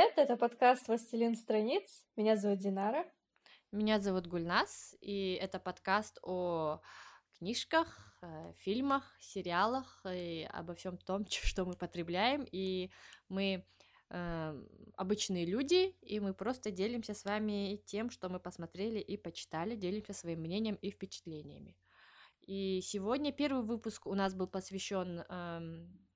привет! Это подкаст «Властелин страниц». Меня зовут Динара. Меня зовут Гульнас, и это подкаст о книжках, э, фильмах, сериалах и обо всем том, что мы потребляем. И мы э, обычные люди, и мы просто делимся с вами тем, что мы посмотрели и почитали, делимся своим мнением и впечатлениями. И сегодня первый выпуск у нас был посвящен эм,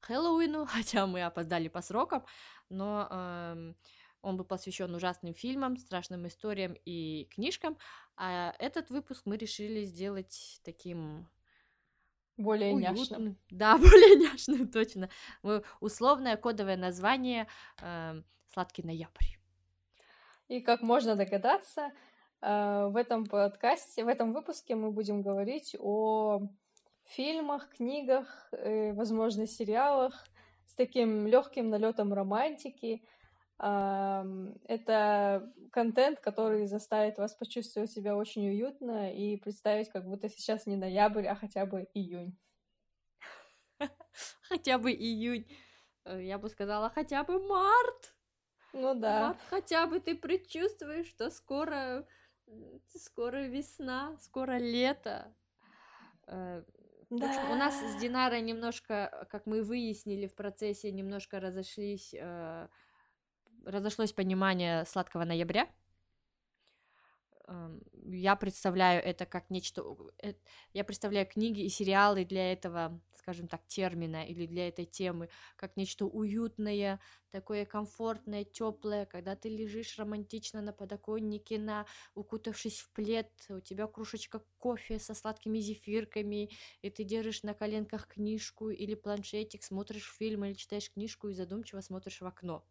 Хэллоуину, хотя мы опоздали по срокам, но эм, он был посвящен ужасным фильмам, страшным историям и книжкам. А этот выпуск мы решили сделать таким более уютным. няшным. Да, более няшным, точно. Мы, условное кодовое название э, «Сладкий ноябрь». И как можно догадаться, э, в этом подкасте, в этом выпуске мы будем говорить о фильмах, книгах, э, возможно, сериалах с таким легким налетом романтики, это контент, который заставит вас почувствовать себя очень уютно и представить, как будто сейчас не ноябрь, а хотя бы июнь. Хотя бы июнь. Э, я бы сказала, хотя бы март. Ну да. Март, хотя бы ты предчувствуешь, что скоро, скоро весна, скоро лето. Да. У нас с Динарой немножко, как мы выяснили в процессе, немножко разошлись э, разошлось понимание сладкого ноября. Я представляю это как нечто... Э, я представляю книги и сериалы для этого, скажем так, термина или для этой темы, как нечто уютное, такое комфортное, теплое, когда ты лежишь романтично на подоконнике, на, укутавшись в плед, у тебя кружечка кофе со сладкими зефирками, и ты держишь на коленках книжку или планшетик, смотришь фильм или читаешь книжку и задумчиво смотришь в окно.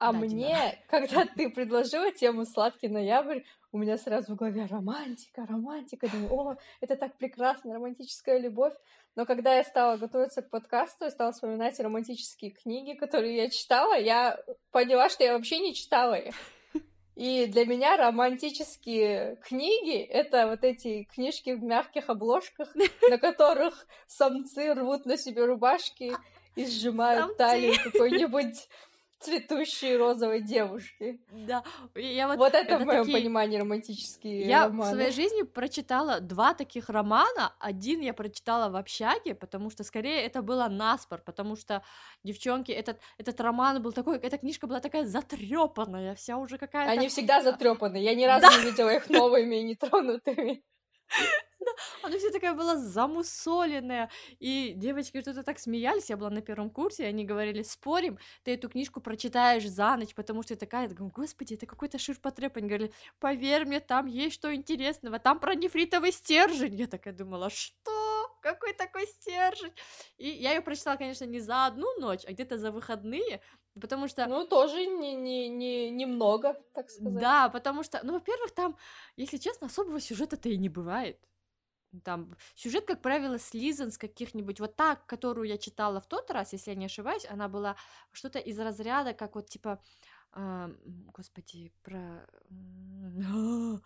А, а да, мне, когда ты предложила тему «Сладкий ноябрь», у меня сразу в голове романтика, романтика. Думаю, о, это так прекрасно, романтическая любовь. Но когда я стала готовиться к подкасту и стала вспоминать романтические книги, которые я читала, я поняла, что я вообще не читала их. И для меня романтические книги — это вот эти книжки в мягких обложках, на которых самцы рвут на себе рубашки и сжимают талию какой-нибудь цветущей розовой девушки. Да, я вот... Вот это, это в моем такие... понимании романтические я романы. в своей жизни прочитала два таких романа. Один я прочитала в общаге, потому что скорее это было наспор, потому что девчонки, этот, этот роман был такой, эта книжка была такая затрепанная, вся уже какая-то... Они всегда затрепанные, я ни разу да. не видела их новыми и нетронутыми. Она вся такая была замусоленная. И девочки что-то так смеялись, я была на первом курсе, и они говорили, спорим, ты эту книжку прочитаешь за ночь, потому что такая, я думаю, господи, это какой-то ширпотреб. Они говорили, поверь мне, там есть что интересного, там про нефритовый стержень. Я такая думала, что? Какой такой стержень? И я ее прочитала, конечно, не за одну ночь, а где-то за выходные, Потому что... Ну, тоже не, не, не, немного, так сказать. Да, потому что, ну, во-первых, там, если честно, особого сюжета-то и не бывает. Там сюжет, как правило, слизан с каких-нибудь... Вот так, которую я читала в тот раз, если я не ошибаюсь, она была что-то из разряда, как вот типа... Э, господи, про...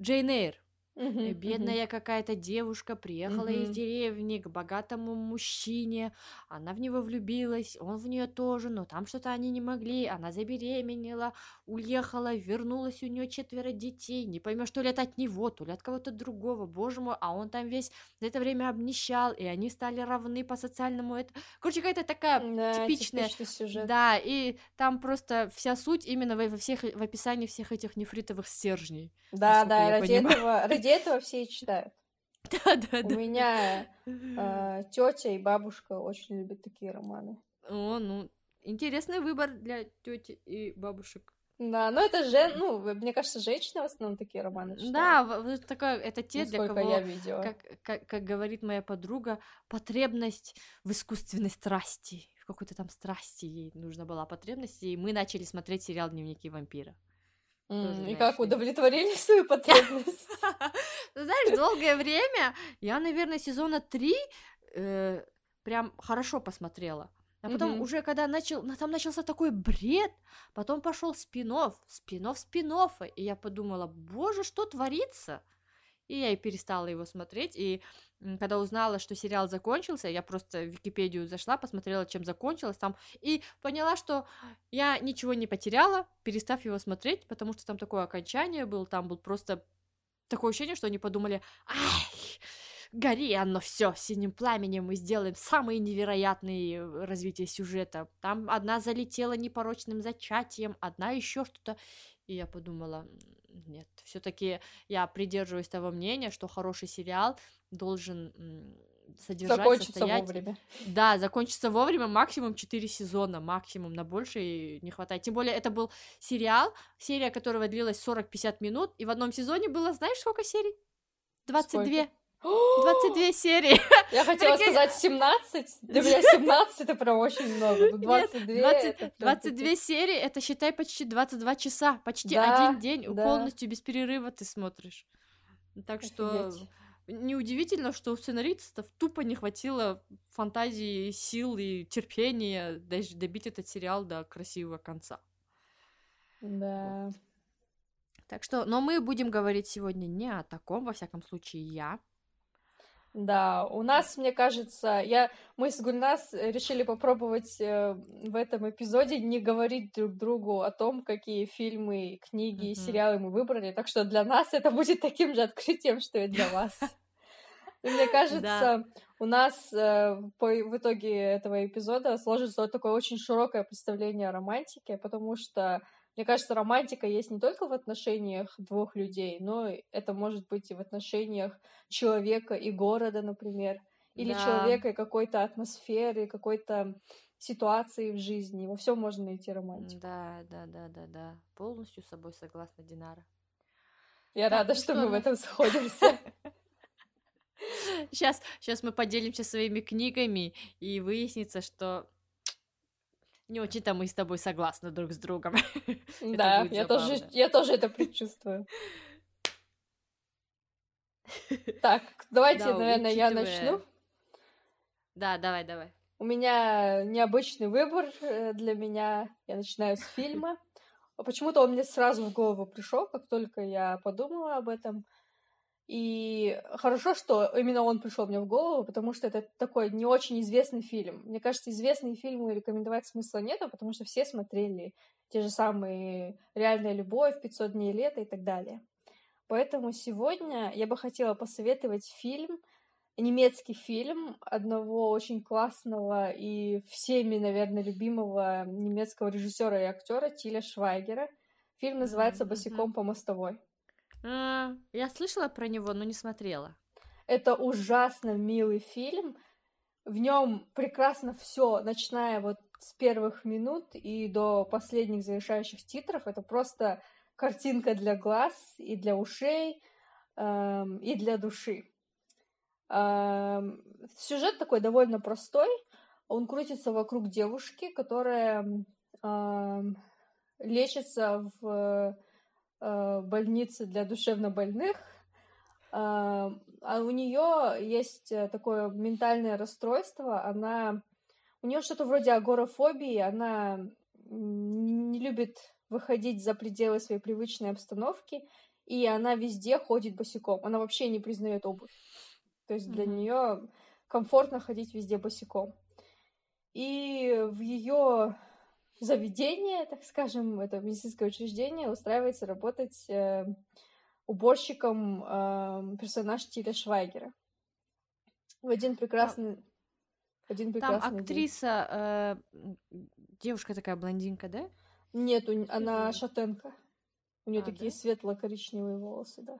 Джейн Эйр. Uh-huh, Бедная uh-huh. какая-то девушка приехала из деревни к богатому мужчине, она в него влюбилась, он в нее тоже, но там что-то они не могли, она забеременела, уехала, вернулась, у нее четверо детей, не поймешь, то ли это от него, то ли от кого-то другого, боже мой, а он там весь за это время обнищал, и они стали равны по социальному, это, короче, какая-то такая да, типичная, сюжет. да, и там просто вся суть именно во всех, в описании всех этих нефритовых стержней. Да, да, ради этого, ради этого все и читают. Да, да, да. У меня э, тетя и бабушка очень любят такие романы. О, ну, интересный выбор для тети и бабушек. Да, но это же, ну, мне кажется, женщины в основном такие романы читают. Да, такое, это те, Насколько для кого, я видела. Как, как, как говорит моя подруга, потребность в искусственной страсти, в какой-то там страсти ей нужна была потребность, и мы начали смотреть сериал «Дневники вампира». Mm, и как удовлетворили свою потребность? Знаешь, долгое время я, наверное, сезона три э, прям хорошо посмотрела. А потом mm-hmm. уже когда начал, там начался такой бред, потом пошел спинов, спинов, спинов, и я подумала, боже, что творится? И я и перестала его смотреть, и когда узнала, что сериал закончился, я просто в Википедию зашла, посмотрела, чем закончилось там, и поняла, что я ничего не потеряла, перестав его смотреть, потому что там такое окончание было, там был просто такое ощущение, что они подумали, ай, гори оно все синим пламенем, мы сделаем самые невероятные э, развития сюжета. Там одна залетела непорочным зачатием, одна еще что-то. И я подумала, нет, все-таки я придерживаюсь того мнения, что хороший сериал должен содержать, закончиться состоять... вовремя. Да, закончится вовремя, максимум 4 сезона, максимум, на больше не хватает. Тем более, это был сериал, серия которого длилась 40-50 минут, и в одном сезоне было, знаешь, сколько серий? 22. Сколько? 22 серии. Я хотела Прикинь... сказать 17. Для меня 17 это прям очень много. 22, Нет, 20, это 22 серии, это считай почти 22 часа. Почти да, один день да. полностью без перерыва ты смотришь. Так что Офигеть. неудивительно, что у сценаристов тупо не хватило фантазии, сил и терпения даже добить этот сериал до красивого конца. Да. Вот. Так что, но мы будем говорить сегодня не о таком, во всяком случае, я. Да, у нас, мне кажется, я, мы с Гульнас решили попробовать э, в этом эпизоде не говорить друг другу о том, какие фильмы, книги и сериалы мы выбрали, так что для нас это будет таким же открытием, что и для вас. Мне кажется, у нас э, в итоге этого эпизода сложится такое очень широкое представление о романтике, потому что мне кажется, романтика есть не только в отношениях двух людей, но это может быть и в отношениях человека и города, например, или да. человека и какой-то атмосферы, какой-то ситуации в жизни. Во всем можно найти романтику. Да, да, да, да, да. Полностью с собой согласна, Динара. Я так, рада, что, что мы в этом сходимся. Сейчас, сейчас мы поделимся своими книгами, и выяснится, что не очень-то мы с тобой согласны друг с другом. Да, я тоже, я тоже это предчувствую. Так, давайте, да, наверное, учитывая... я начну. Да, давай, давай. У меня необычный выбор э, для меня. Я начинаю с фильма. Почему-то он мне сразу в голову пришел, как только я подумала об этом. И хорошо, что именно он пришел мне в голову, потому что это такой не очень известный фильм. Мне кажется, известные фильмы рекомендовать смысла нету, потому что все смотрели те же самые «Реальная любовь», «500 дней лета» и так далее. Поэтому сегодня я бы хотела посоветовать фильм, немецкий фильм одного очень классного и всеми, наверное, любимого немецкого режиссера и актера Тиля Швайгера. Фильм называется «Босиком по мостовой». А, я слышала про него, но не смотрела. Это ужасно милый фильм. В нем прекрасно все, начиная вот с первых минут и до последних завершающих титров. Это просто картинка для глаз и для ушей, эм, и для души. Эм, сюжет такой довольно простой. Он крутится вокруг девушки, которая эм, лечится в э, больнице для душевнобольных. Э, а у нее есть э, такое ментальное расстройство. Она у нее что-то вроде агорафобии. Она не любит выходить за пределы своей привычной обстановки, и она везде ходит босиком. Она вообще не признает обувь. То есть для mm-hmm. нее комфортно ходить везде босиком. И в ее заведение, так скажем, это медицинское учреждение, устраивается работать э, уборщиком э, персонаж Тиля Швайгера. В один прекрасный... Там, один прекрасный там актриса, э, девушка такая блондинка, да? Нет, у, она шатенка. У нее а, такие да? светло-коричневые волосы, да.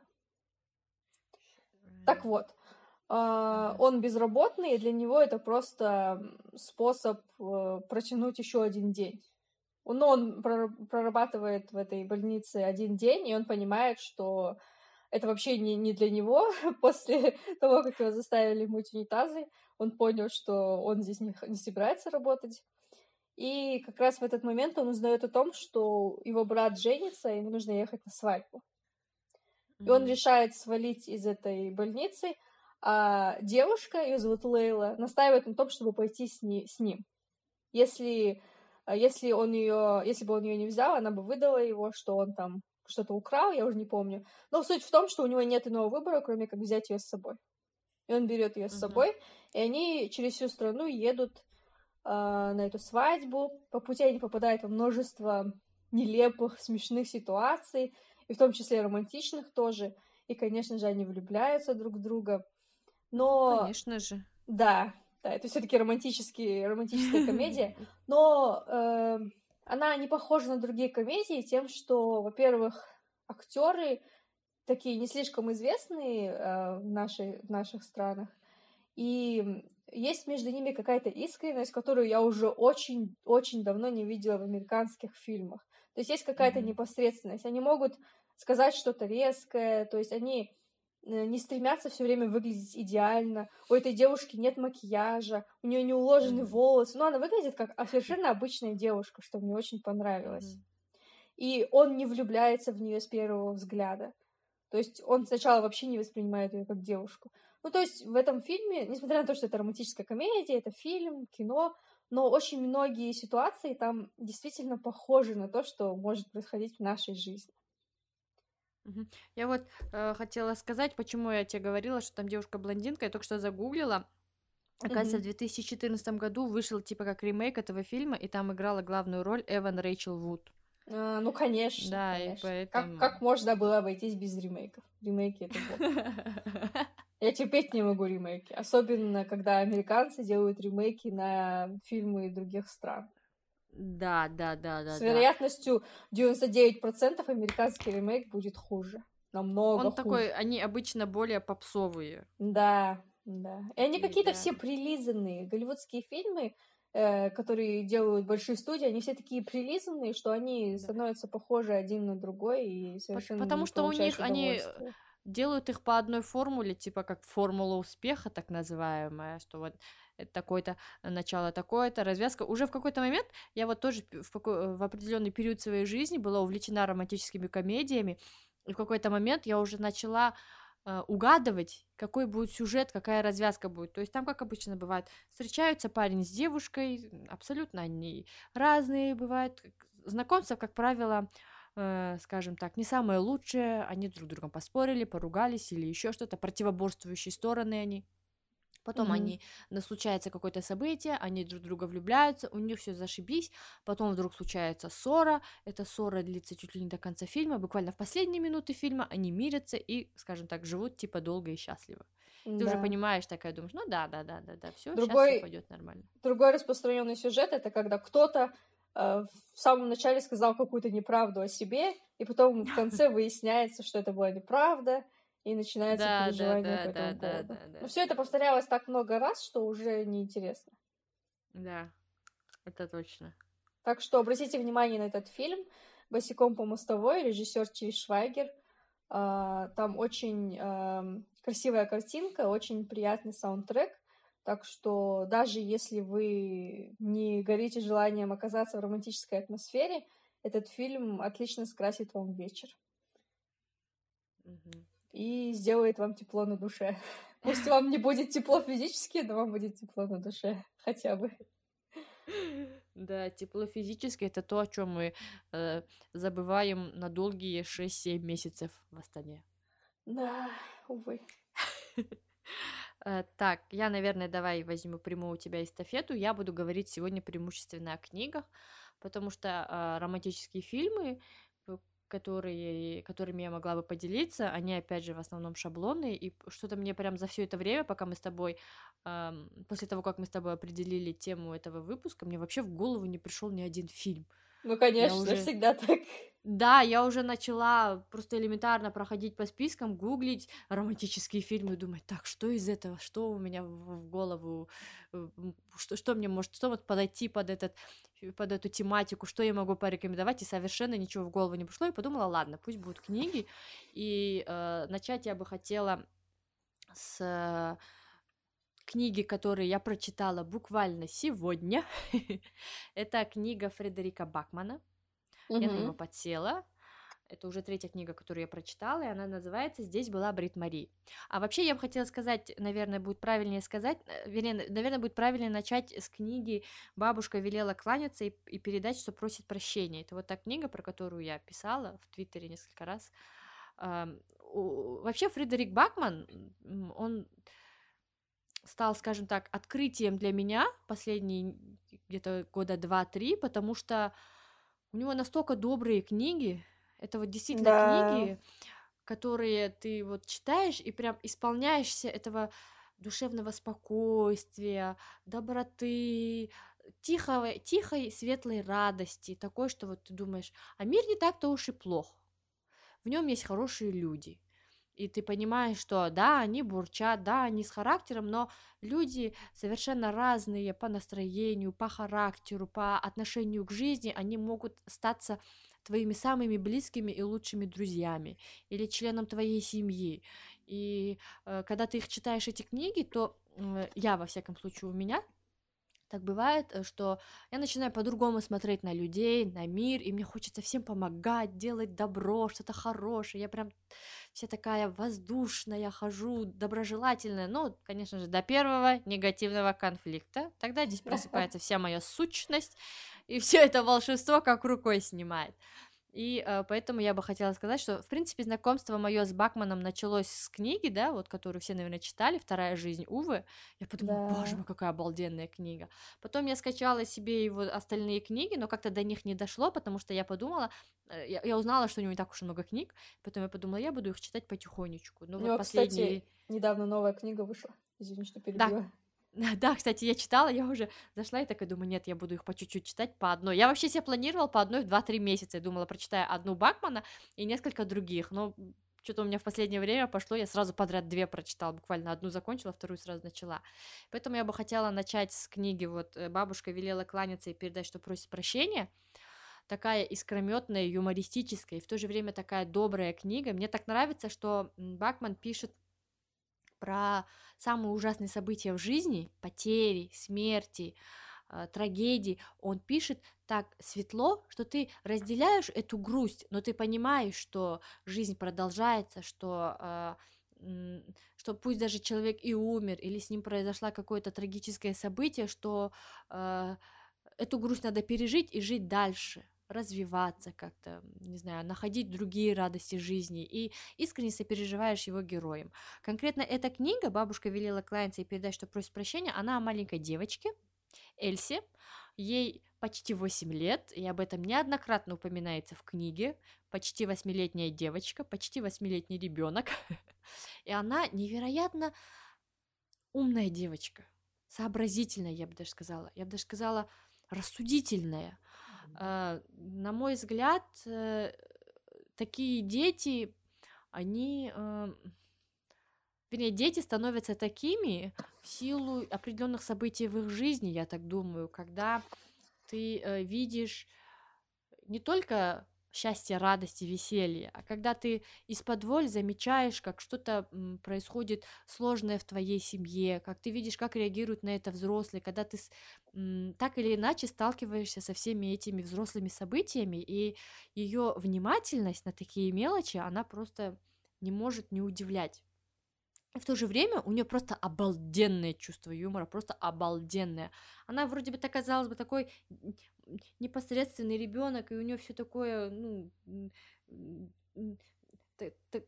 Так вот, он безработный, и для него это просто способ uh, протянуть еще один день. Но он прорабатывает в этой больнице один день, и он понимает, что это вообще не, не для него. После того, как его заставили мыть унитазы, он понял, что он здесь не, не собирается работать. И как раз в этот момент он узнает о том, что его брат женится, и ему нужно ехать на свадьбу. И он решает свалить из этой больницы, а девушка, ее зовут Лейла, настаивает на том, чтобы пойти с, не, с ним. Если, если, он ее, если бы он ее не взял, она бы выдала его, что он там что-то украл, я уже не помню. Но суть в том, что у него нет иного выбора, кроме как взять ее с собой. И он берет ее с собой, и они через всю страну едут э, на эту свадьбу. По пути они попадают во множество нелепых, смешных ситуаций, и в том числе романтичных тоже. И, конечно же, они влюбляются друг в друга. Но... Конечно же. Да, да, это все-таки романтический, романтическая комедия. Но э, она не похожа на другие комедии тем, что, во-первых, актеры такие не слишком известные э, в, нашей, в наших странах. И есть между ними какая-то искренность, которую я уже очень-очень давно не видела в американских фильмах. То есть есть какая-то mm-hmm. непосредственность. Они могут сказать что-то резкое, то есть они не стремятся все время выглядеть идеально. У этой девушки нет макияжа, у нее не уложены mm-hmm. волосы, но она выглядит как совершенно обычная девушка, что мне очень понравилось. Mm-hmm. И он не влюбляется в нее с первого взгляда. То есть он сначала вообще не воспринимает ее как девушку. Ну, то есть в этом фильме, несмотря на то, что это романтическая комедия, это фильм, кино, но очень многие ситуации там действительно похожи на то, что может происходить в нашей жизни. Я вот э, хотела сказать, почему я тебе говорила, что там девушка-блондинка, я только что загуглила. Оказывается, в 2014 году вышел типа как ремейк этого фильма, и там играла главную роль Эван Рэйчел Вуд. А, ну, конечно. Да, конечно. и поэтому... Как, как можно было обойтись без ремейков? Ремейки это вот. Я терпеть не могу ремейки. Особенно, когда американцы делают ремейки на фильмы других стран. Да, да, да, да. С вероятностью 99% американский ремейк будет хуже. Намного Он хуже. такой, они обычно более попсовые. Да, да. И они какие-то да. все прилизанные. Голливудские фильмы, э, которые делают большие студии, они все такие прилизанные, что они да. становятся похожи один на другой и совершенно Потому что у них они делают их по одной формуле, типа как формула успеха, так называемая, что вот это такое-то начало, такое-то, развязка. Уже в какой-то момент я вот тоже в, в определенный период своей жизни была увлечена романтическими комедиями, и в какой-то момент я уже начала э, угадывать, какой будет сюжет, какая развязка будет. То есть там, как обычно бывает, встречаются парень с девушкой, абсолютно они разные бывают. Знакомство, как правило, э, скажем так, не самое лучшее, они друг с другом поспорили, поругались или еще что-то, противоборствующие стороны они. Потом mm-hmm. они, случается какое-то событие, они друг друга влюбляются, у них все зашибись, потом вдруг случается ссора, эта ссора длится чуть ли не до конца фильма, буквально в последние минуты фильма они мирятся и, скажем так, живут типа долго и счастливо. Да. Ты уже понимаешь, такая думаешь, ну да, да, да, да, да, все, другой, сейчас пойдет нормально. Другой распространенный сюжет это когда кто-то э, в самом начале сказал какую-то неправду о себе, и потом в конце выясняется, что это была неправда, и начинается да, переживание да, да, по этому да, поводу. Да, да, да. Но все это повторялось так много раз, что уже неинтересно. Да, это точно. Так что обратите внимание на этот фильм «Босиком по мостовой», режиссер Тиль Швайгер. А, там очень красивая картинка, очень приятный саундтрек. Так что даже если вы не горите желанием оказаться в романтической атмосфере, этот фильм отлично скрасит вам вечер. Угу и сделает вам тепло на душе. Пусть вам не будет тепло физически, но вам будет тепло на душе хотя бы. Да, тепло физически это то, о чем мы э, забываем на долгие 6-7 месяцев в Астане. Да, увы. Э, так, я, наверное, давай возьму, приму у тебя эстафету. Я буду говорить сегодня преимущественно о книгах, потому что э, романтические фильмы которые, которыми я могла бы поделиться, они, опять же, в основном шаблоны, и что-то мне прям за все это время, пока мы с тобой, эм, после того, как мы с тобой определили тему этого выпуска, мне вообще в голову не пришел ни один фильм. Ну, конечно, уже... всегда так. Да, я уже начала просто элементарно проходить по спискам, гуглить романтические фильмы думать, так, что из этого, что у меня в голову, э, что, что мне может, что вот подойти под, этот, под эту тематику, что я могу порекомендовать, и совершенно ничего в голову не пришло, и подумала, ладно, пусть будут книги, и э, начать я бы хотела с э, книги, которые я прочитала буквально сегодня. Это книга Фредерика Бакмана. Я на него подсела. Это уже третья книга, которую я прочитала, и она называется «Здесь была Брит Мари». А вообще я бы хотела сказать, наверное, будет правильнее сказать, э, вернее, наверное, будет правильнее начать с книги «Бабушка велела кланяться и, и передать, что просит прощения». Это вот та книга, про которую я писала в Твиттере несколько раз. Вообще Фредерик Бакман, он стал, скажем так, открытием для меня последние где-то года два-три, потому что у него настолько добрые книги, это вот действительно да. книги, которые ты вот читаешь и прям исполняешься этого душевного спокойствия, доброты, тихой, тихой, светлой радости, такой, что вот ты думаешь, а мир не так-то уж и плох. В нем есть хорошие люди и ты понимаешь, что да, они бурчат, да, они с характером, но люди совершенно разные по настроению, по характеру, по отношению к жизни, они могут статься твоими самыми близкими и лучшими друзьями или членом твоей семьи. И э, когда ты их читаешь, эти книги, то э, я, во всяком случае, у меня так бывает, э, что я начинаю по-другому смотреть на людей, на мир, и мне хочется всем помогать, делать добро, что-то хорошее. Я прям вся такая воздушная, хожу, доброжелательная. Ну, конечно же, до первого негативного конфликта. Тогда здесь просыпается вся моя сущность, и все это волшебство как рукой снимает. И э, поэтому я бы хотела сказать, что, в принципе, знакомство мое с Бакманом началось с книги, да, вот которую все, наверное, читали, «Вторая жизнь Увы». Я подумала, да. боже мой, какая обалденная книга. Потом я скачала себе его остальные книги, но как-то до них не дошло, потому что я подумала, э, я, я узнала, что у него не так уж много книг, потом я подумала, я буду их читать потихонечку. Ну, вот последние... кстати, недавно новая книга вышла. Извини, что перебила. Да, Да, кстати, я читала, я уже зашла и такая думаю, нет, я буду их по чуть-чуть читать по одной. Я вообще себе планировала по одной в 2-3 месяца. Я думала, прочитаю одну Бакмана и несколько других. Но что-то у меня в последнее время пошло, я сразу подряд две прочитала, буквально одну закончила, вторую сразу начала. Поэтому я бы хотела начать с книги вот э, «Бабушка велела кланяться и передать, что просит прощения». Такая искрометная, юмористическая и в то же время такая добрая книга. Мне так нравится, что Бакман пишет про самые ужасные события в жизни, потери, смерти, э, трагедии, он пишет так светло, что ты разделяешь эту грусть, но ты понимаешь, что жизнь продолжается, что э, что пусть даже человек и умер, или с ним произошло какое-то трагическое событие, что э, эту грусть надо пережить и жить дальше развиваться как-то, не знаю, находить другие радости жизни и искренне сопереживаешь его героям. Конкретно эта книга «Бабушка велела кланяться передать, что просит прощения», она о маленькой девочке, Эльсе, ей почти 8 лет, и об этом неоднократно упоминается в книге, почти восьмилетняя девочка, почти восьмилетний ребенок, и она невероятно умная девочка, сообразительная, я бы даже сказала, я бы даже сказала, рассудительная, на мой взгляд, э, такие дети, они, э, вернее, дети становятся такими в силу определенных событий в их жизни, я так думаю, когда ты э, видишь не только счастье, радость и веселье, а когда ты из-под воль замечаешь, как что-то происходит сложное в твоей семье, как ты видишь, как реагируют на это взрослые, когда ты так или иначе сталкиваешься со всеми этими взрослыми событиями, и ее внимательность на такие мелочи, она просто не может не удивлять. И в то же время у нее просто обалденное чувство юмора, просто обалденное. Она вроде бы так казалось бы такой непосредственный ребенок, и у нее все такое, ну,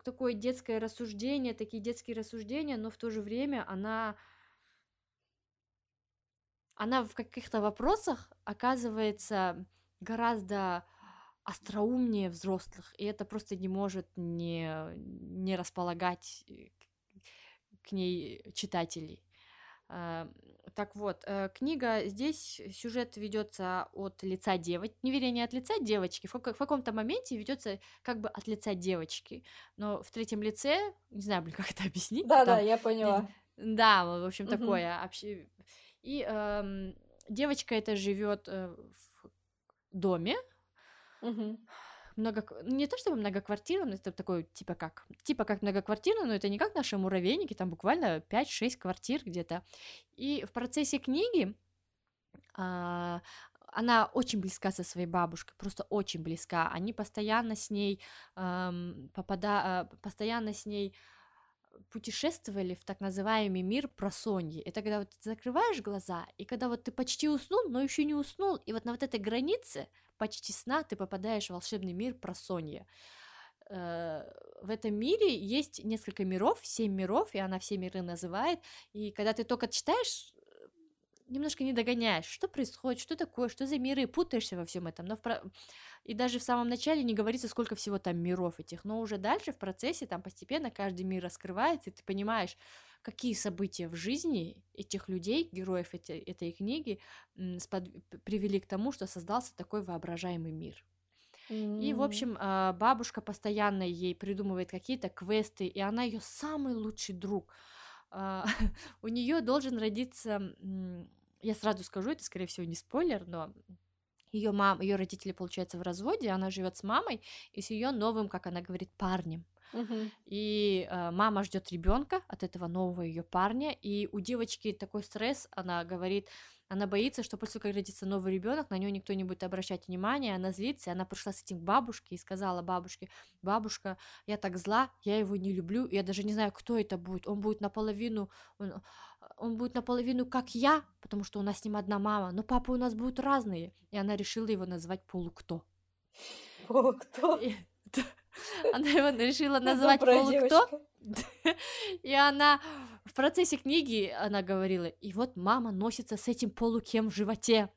такое детское рассуждение, такие детские рассуждения, но в то же время она она в каких-то вопросах оказывается гораздо остроумнее взрослых, и это просто не может не, не располагать э, к ней читателей. А, так вот, э, книга здесь сюжет ведется от лица девочки, не вернее, не от лица девочки, в, в каком-то моменте ведется как бы от лица девочки, но в третьем лице, не знаю, блин, как это объяснить. Да, да, я поняла. Да, в общем, угу. такое. И эм, девочка эта живет э, в доме. Угу много, не то чтобы многоквартирный, это такой, типа как, типа как многоквартирный, но это не как наши муравейники, там буквально 5-6 квартир где-то. И в процессе книги а, она очень близка со своей бабушкой, просто очень близка. Они постоянно с ней эм, попада, э, постоянно с ней путешествовали в так называемый мир просоньи. Это когда вот ты закрываешь глаза, и когда вот ты почти уснул, но еще не уснул, и вот на вот этой границе почти сна ты попадаешь в волшебный мир просонья. Э, в этом мире есть несколько миров, семь миров, и она все миры называет, и когда ты только читаешь, немножко не догоняешь, что происходит, что такое, что за миры, путаешься во всем этом, но в про... и даже в самом начале не говорится, сколько всего там миров этих, но уже дальше в процессе там постепенно каждый мир раскрывается, и ты понимаешь, какие события в жизни этих людей, героев эти, этой книги, спод... привели к тому, что создался такой воображаемый мир. И, в общем, а, бабушка постоянно ей придумывает какие-то квесты, и она ее самый лучший друг. А, у нее должен родиться я сразу скажу, это, скорее всего, не спойлер, но ее мам, ее родители, получается, в разводе, она живет с мамой и с ее новым, как она говорит, парнем. Uh-huh. И э, мама ждет ребенка от этого нового ее парня, и у девочки такой стресс, она говорит, она боится, что после того, как родится новый ребенок, на нее никто не будет обращать внимания, она злится, и она пришла с этим к бабушке и сказала бабушке, бабушка, я так зла, я его не люблю, я даже не знаю, кто это будет, он будет наполовину, он, он будет наполовину как я, потому что у нас с ним одна мама, но папы у нас будут разные. И она решила его назвать Полукто. Полукто? Она его решила назвать Полукто. И она в процессе книги, она говорила, и вот мама носится с этим полукем в животе.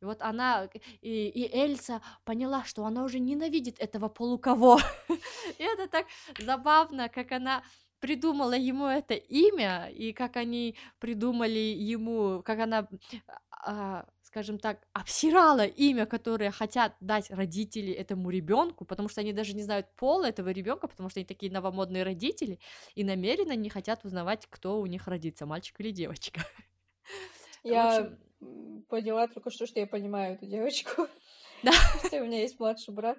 И вот она, и, и Эльса поняла, что она уже ненавидит этого полукого. И это так забавно, как она придумала ему это имя, и как они придумали ему, как она, а, скажем так, обсирала имя, которое хотят дать родители этому ребенку, потому что они даже не знают пола этого ребенка, потому что они такие новомодные родители, и намеренно не хотят узнавать, кто у них родится, мальчик или девочка. Я общем... поняла только что, что я понимаю эту девочку. Да. у меня есть младший брат.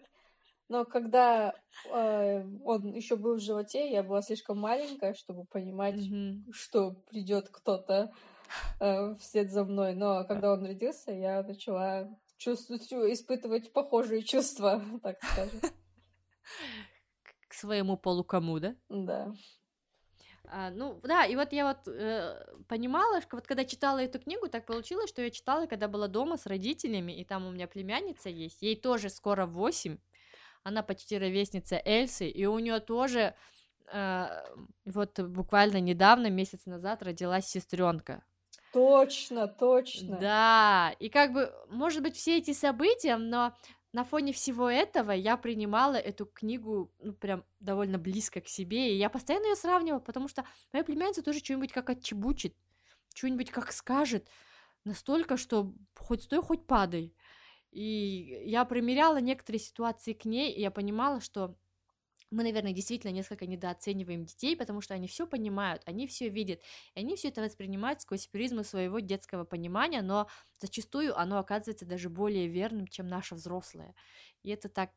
Но когда э, он еще был в животе, я была слишком маленькая, чтобы понимать, mm-hmm. что придет кто-то вслед за мной. Но когда он родился, я начала чувствовать, испытывать похожие чувства, так скажем. К своему полукому, да? Да. А, ну, да, и вот я вот э, понимала, что вот когда читала эту книгу, так получилось, что я читала, когда была дома с родителями, и там у меня племянница есть, ей тоже скоро 8, она почти ровесница Эльсы, и у нее тоже э, вот буквально недавно, месяц назад, родилась сестренка. Точно, точно. Да, и как бы, может быть, все эти события, но на фоне всего этого я принимала эту книгу, ну, прям довольно близко к себе, и я постоянно ее сравнивала, потому что моя племянница тоже что-нибудь как отчебучит, что-нибудь как скажет, настолько, что хоть стой, хоть падай. И я примеряла некоторые ситуации к ней, и я понимала, что мы, наверное, действительно несколько недооцениваем детей, потому что они все понимают, они все видят, и они все это воспринимают сквозь призму своего детского понимания, но зачастую оно оказывается даже более верным, чем наше взрослое. И это так,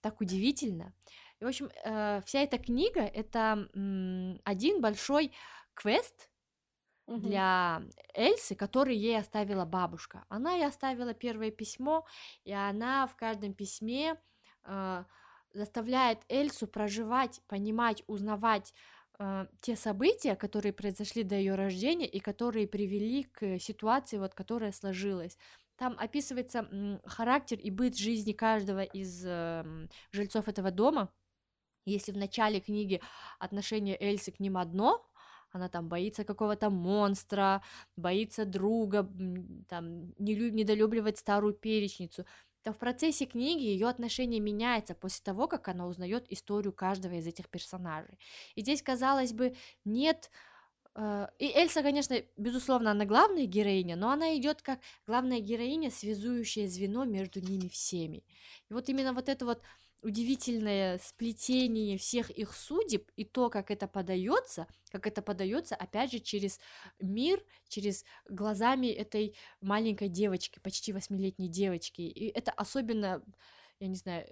так удивительно. И, в общем, э, вся эта книга — это один большой квест, угу. для Эльсы, который ей оставила бабушка. Она ей оставила первое письмо, и она в каждом письме э, заставляет Эльсу проживать, понимать, узнавать э, те события, которые произошли до ее рождения и которые привели к ситуации, вот, которая сложилась. Там описывается характер и быт жизни каждого из э, жильцов этого дома. Если в начале книги отношение Эльсы к ним одно, она там боится какого-то монстра, боится друга, там, не люб, недолюбливает старую перечницу, то в процессе книги ее отношение меняется после того, как она узнает историю каждого из этих персонажей. И здесь, казалось бы, нет э, и Эльса, конечно, безусловно, она главная героиня, но она идет как главная героиня, связующее звено между ними всеми. И вот именно вот это вот удивительное сплетение всех их судеб и то, как это подается, как это подается, опять же, через мир, через глазами этой маленькой девочки, почти восьмилетней девочки. И это особенно, я не знаю,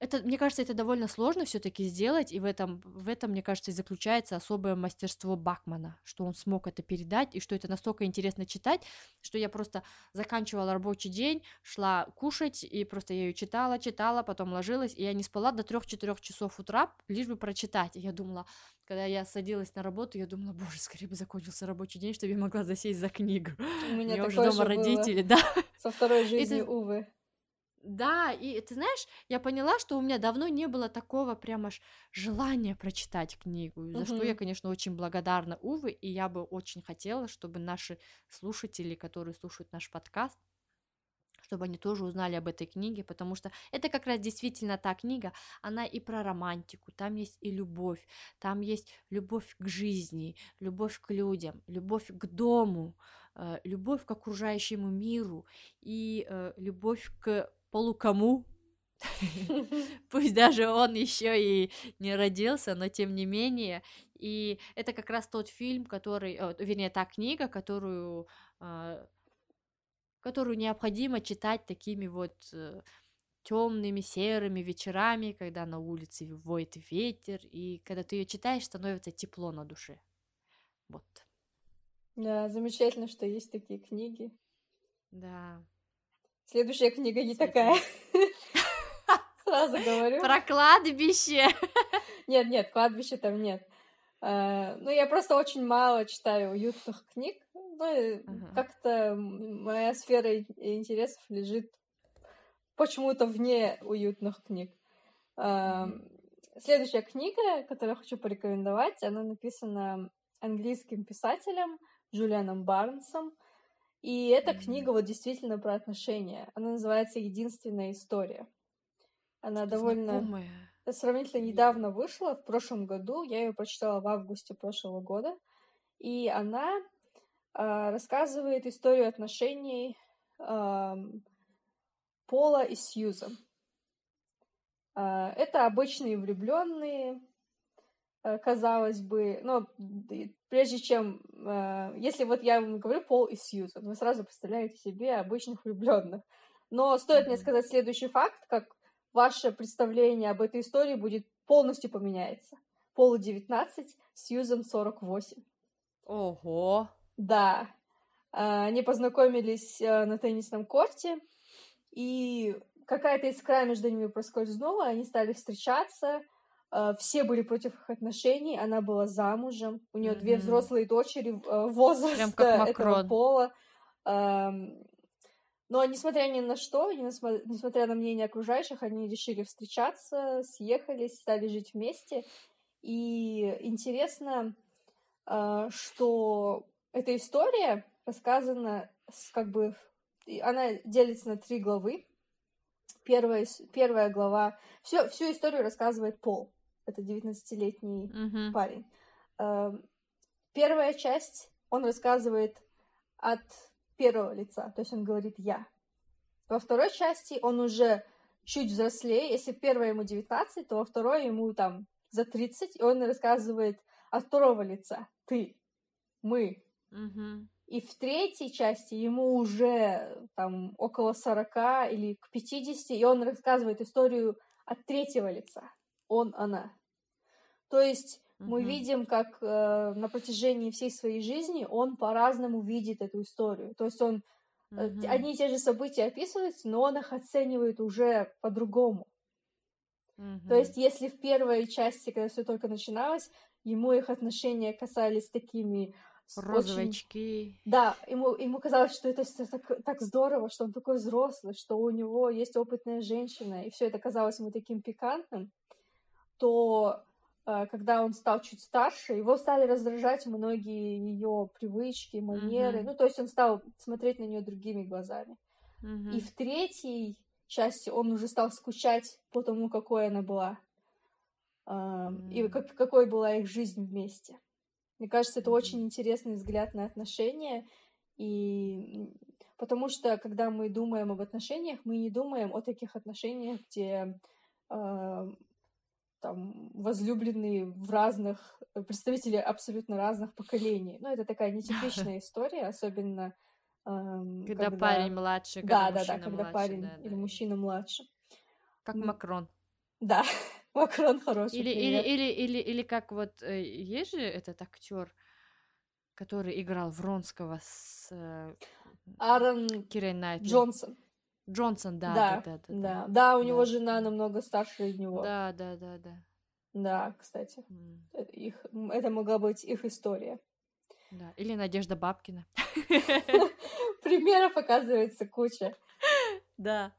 это, мне кажется, это довольно сложно все-таки сделать, и в этом, в этом, мне кажется, и заключается особое мастерство Бакмана, что он смог это передать, и что это настолько интересно читать, что я просто заканчивала рабочий день, шла кушать, и просто я ее читала, читала, потом ложилась, и я не спала до 3-4 часов утра, лишь бы прочитать. И я думала, когда я садилась на работу, я думала, боже, скорее бы закончился рабочий день, чтобы я могла засесть за книгу. У меня, меня уже дома родители, да. Со второй жизни, это... увы. Да, и ты знаешь, я поняла, что у меня давно не было такого прям аж желания прочитать книгу, за что я, конечно, очень благодарна Увы, и я бы очень хотела, чтобы наши слушатели, которые слушают наш подкаст, чтобы они тоже узнали об этой книге, потому что это как раз действительно та книга, она и про романтику, там есть и любовь, там есть любовь к жизни, любовь к людям, любовь к дому, э, любовь к окружающему миру и э, любовь к полукому. Пусть даже он еще и не родился, но тем не менее. И это как раз тот фильм, который, вернее, та книга, которую, а, которую необходимо читать такими вот э, темными серыми вечерами, когда на улице воет ветер, и когда ты ее читаешь, становится тепло на душе. Вот. Да, замечательно, что есть такие книги. Да. Следующая книга не такая. Сразу говорю. Про кладбище. Нет, нет, кладбища там нет. А, ну, я просто очень мало читаю уютных книг. Ну, как-то моя сфера интересов лежит почему-то вне уютных книг. А, следующая книга, которую я хочу порекомендовать, она написана английским писателем Джулианом Барнсом. И эта книга вот действительно про отношения. Она называется «Единственная история». Она довольно Знакомая. сравнительно недавно вышла, в прошлом году. Я ее прочитала в августе прошлого года. И она э, рассказывает историю отношений э, Пола и Сьюзан. Э, это обычные влюбленные, казалось бы, но прежде чем, э, если вот я вам говорю Пол и Сьюзан, вы сразу представляете себе обычных влюбленных. Но стоит мне сказать следующий факт, как ваше представление об этой истории будет полностью поменяется. Полу 19, Сьюзан 48. Ого! Да. Э, они познакомились на теннисном корте, и какая-то искра между ними проскользнула, они стали встречаться, Э, все были против их отношений, она была замужем, у нее mm-hmm. две взрослые дочери э, возраста этого пола. Эм, но несмотря ни на что, несмотря на мнение окружающих, они решили встречаться, съехались, стали жить вместе. И интересно, э, что эта история рассказана как бы... Она делится на три главы. Первая, первая глава... Всё, всю историю рассказывает Пол это 19-летний mm-hmm. парень. Эм, первая часть, он рассказывает от первого лица, то есть он говорит «я». Во второй части он уже чуть взрослее, если в первой ему 19, то во второй ему там за 30, и он рассказывает от второго лица «ты», «мы». Mm-hmm. И в третьей части ему уже там около 40 или к 50, и он рассказывает историю от третьего лица он, она. То есть mm-hmm. мы видим, как э, на протяжении всей своей жизни он по-разному видит эту историю. То есть он mm-hmm. одни и те же события описывает, но он их оценивает уже по-другому. Mm-hmm. То есть, если в первой части, когда все только начиналось, ему их отношения касались такими розовые очки. Да, ему, ему казалось, что это так, так здорово, что он такой взрослый, что у него есть опытная женщина, и все это казалось ему таким пикантным то э, когда он стал чуть старше, его стали раздражать многие ее привычки, манеры. Mm-hmm. Ну, то есть он стал смотреть на нее другими глазами. Mm-hmm. И в третьей части он уже стал скучать по тому, какой она была. Mm-hmm. И как, какой была их жизнь вместе. Мне кажется, это mm-hmm. очень интересный взгляд на отношения. И потому что, когда мы думаем об отношениях, мы не думаем о таких отношениях, где там возлюбленные в разных, э, представители абсолютно разных поколений. Ну, это такая нетипичная история, особенно... Эм, когда, когда парень младше, когда Да, да, да, когда младше, парень да, или мужчина младше. Как Макрон. Да, Макрон хороший или, или, или, или, или как вот э, есть же этот актер, который играл Вронского с э, Аарон Кирой Найтли. Джонсон. Джонсон, да, Да, да, да, да. Да, да, у Да. него жена намного старше него. Да, да, да, да. Да, кстати. Это, их, это могла быть их история. Да. Или Надежда Бабкина. Примеров оказывается куча. Да.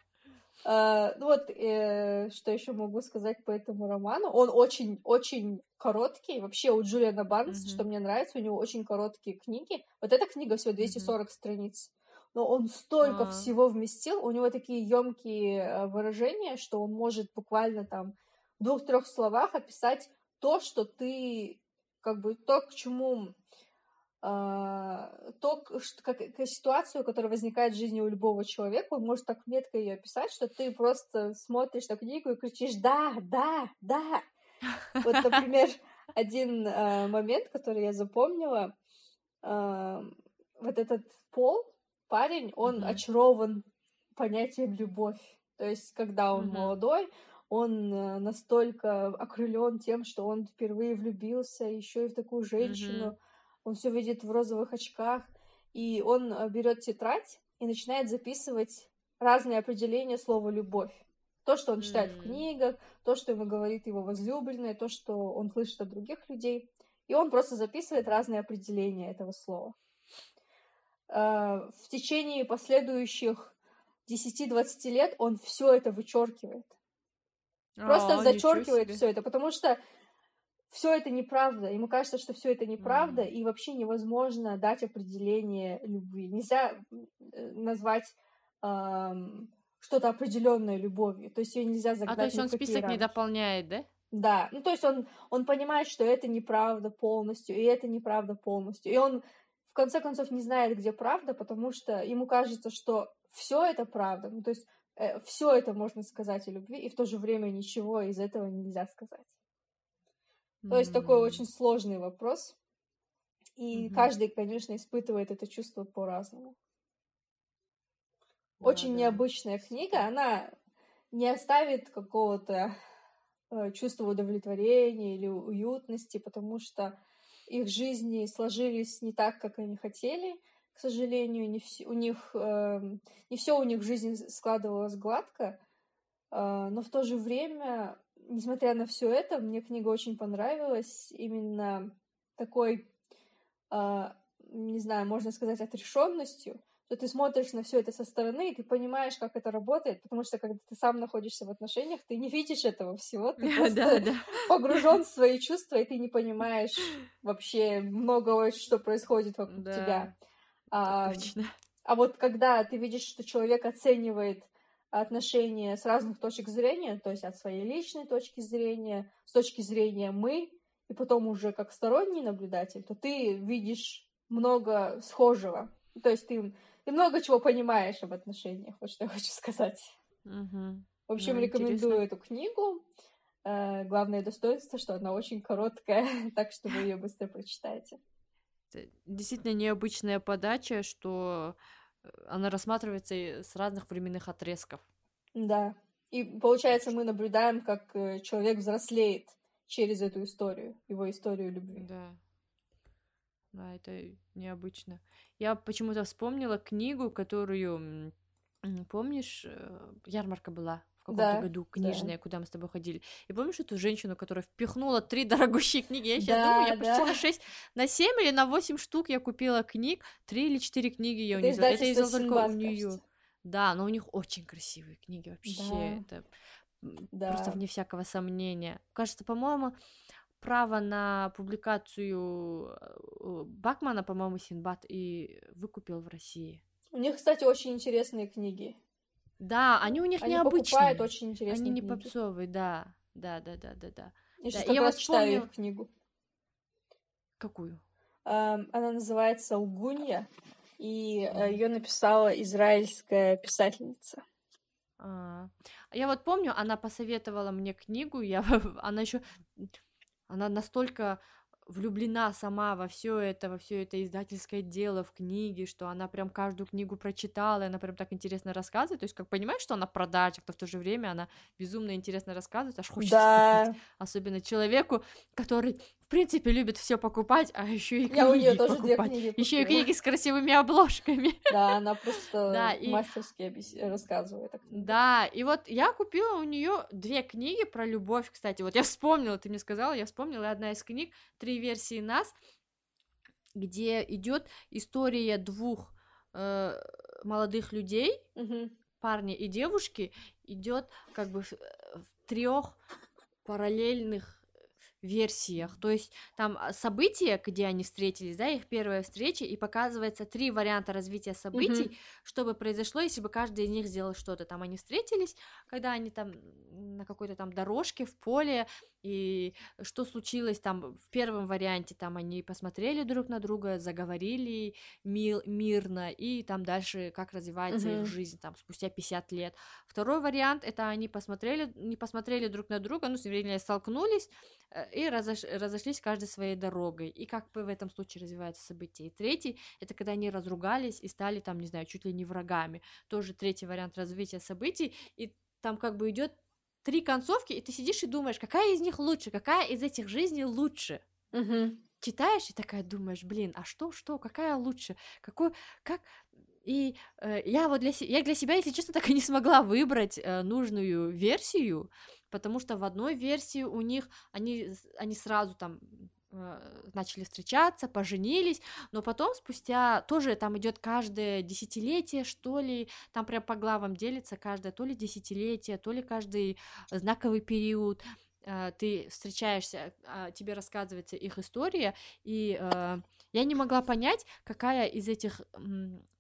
А, ну вот, э, что еще могу сказать по этому роману? Он очень-очень короткий. Вообще у Джулиана Барнса, Мгм. что мне нравится, у него очень короткие книги. Вот эта книга всего 240 страниц. Но он столько А. всего вместил, у него такие емкие выражения, что он может буквально там в двух-трех словах описать то, что ты как бы то, к чему а, то, ш- как, ситуацию, которая возникает в жизни у любого человека, он может так метко ее описать, что ты просто смотришь на книгу и кричишь «Да, да, да!» Вот, например, один а, момент, который я запомнила, вот этот Пол, парень, он Мгм. очарован понятием любовь. То есть, когда он Мгм. молодой, он э, настолько окрылен тем, что он впервые влюбился еще и в такую женщину. Мгм. Он все видит в розовых очках, и он э, берет тетрадь и начинает записывать разные определения слова любовь. То, что он читает в М. книгах, то, что ему говорит его возлюбленная, то, что он слышит от других людей. И он просто записывает разные определения этого слова. Э, В течение последующих 10-20 лет он все это вычеркивает. Просто А, зачеркивает все это, потому что все это неправда. Ему кажется, что все это неправда, М. и вообще невозможно дать определение любви. Нельзя э, назвать ам, что-то определенное любовью. То есть ее нельзя А загнать то есть он список не рамки. дополняет, да? Да, ну то есть он, он понимает, что это неправда полностью, и это неправда полностью. И он конце концов не знает, где правда, потому что ему кажется, что все это правда. Ну то есть все это можно сказать о любви, и в то же время ничего из этого нельзя сказать. То есть такой очень сложный вопрос. И Мгм. каждый, конечно, испытывает это чувство по-разному. Да, Очень да. необычная книга, она не оставит какого-то э, чувства удовлетворения или уютности, потому что их жизни сложились не так, как они хотели. К сожалению, не вс- у них эм, не все у них в жизни складывалось гладко, А, но в то же время, несмотря на все это, мне книга очень понравилась именно такой, а, не знаю, можно сказать, отрешенностью, что ты смотришь на все это со стороны, и ты понимаешь, как это работает, потому что когда ты сам находишься в отношениях, ты не видишь этого всего, ты просто погружен в свои чувства, и ты не понимаешь вообще много что происходит вокруг тебя. А, Точно. а вот когда ты видишь, что человек оценивает отношения с разных точек зрения, то есть от своей личной точки зрения, с точки зрения мы, и потом уже как сторонний наблюдатель, то ты видишь много схожего. То есть ты, ты много чего понимаешь об отношениях, вот что я хочу сказать. Мгм. В общем, Ну, рекомендую интересно. эту книгу. Э, Главное достоинство, что она очень короткая, так что вы ее быстро прочитаете. Это действительно необычная подача, что э, она рассматривается с разных временных отрезков. Да. И получается, мы наблюдаем, как э, человек взрослеет через эту историю, его историю любви. Да. Да, это необычно. Я почему-то вспомнила книгу, которую, помнишь, э, ярмарка была в каком-то Да, году, да. книжная, куда мы с тобой ходили. И помнишь эту женщину, которая впихнула три дорогущие книги? Я сейчас думаю, я Да, почти да. на 6, на 7 или на 8 штук я купила книг, три или четыре книги я у Это нее взяла. Это я взяла только у нее. Да, но у них очень красивые книги вообще. Да. Это м, просто Да. вне всякого сомнения. Кажется, по-моему, право на публикацию э, Бакмана, по-моему, Синбад и выкупил в России. У них, кстати, очень интересные книги. Да, они у них Они необычные. покупают очень Они интересные не книги. попсовые, да. Да, да, да, да, да. Я Да, я вот читаю их книгу. Какую? Эм, Она называется «Лгунья», и Мгм. ее написала израильская писательница. А, я вот помню, она посоветовала мне книгу, я, она еще, она настолько влюблена сама во все это, во все это издательское дело в книге, что она прям каждую книгу прочитала, и она прям так интересно рассказывает, то есть как понимаешь, что она продажник, но в то же время она безумно интересно рассказывает, аж хочется да. купить, особенно человеку, который принципе любит все покупать, а еще и книги Я у нее тоже покупать, еще и книги с красивыми обложками. Да, она просто да, и... мастерски рассказывает. Да, и вот я купила у нее две книги про любовь, кстати, вот я вспомнила, ты мне сказала, я вспомнила одна из книг три версии нас, где идет история двух э, молодых людей, угу. парня и девушки, идет как бы в, в трех параллельных версиях. То есть там а, события, где они встретились, да, их первая встреча, и показывается три варианта развития событий, mm-hmm. что бы произошло, если бы каждый из них сделал что-то. Там они встретились, когда они там на какой-то там дорожке в поле, и что случилось там в первом варианте, там они посмотрели друг на друга, заговорили мил, мирно, и там дальше как развивается mm-hmm. их жизнь там спустя 50 лет. Второй вариант это они посмотрели, не посмотрели друг на друга, ну, вернее, столкнулись э, и разош, разошлись каждой своей дорогой. И как в этом случае развивается событие. И третий это когда они разругались и стали там, не знаю, чуть ли не врагами. Тоже третий вариант развития событий, и там как бы идет три концовки, и ты сидишь и думаешь, какая из них лучше, какая из этих жизней лучше. Угу. Читаешь и такая думаешь, блин, а что, что, какая лучше, какой, как... И э, я вот для, я для себя, если честно, так и не смогла выбрать э, нужную версию, потому что в одной версии у них они, они сразу там Э, начали встречаться, поженились, но потом спустя тоже там идет каждое десятилетие, что ли, там прям по главам делится каждое то ли десятилетие, то ли каждый знаковый период, э, ты встречаешься, а, тебе рассказывается их история, и э, я не могла понять, какая из этих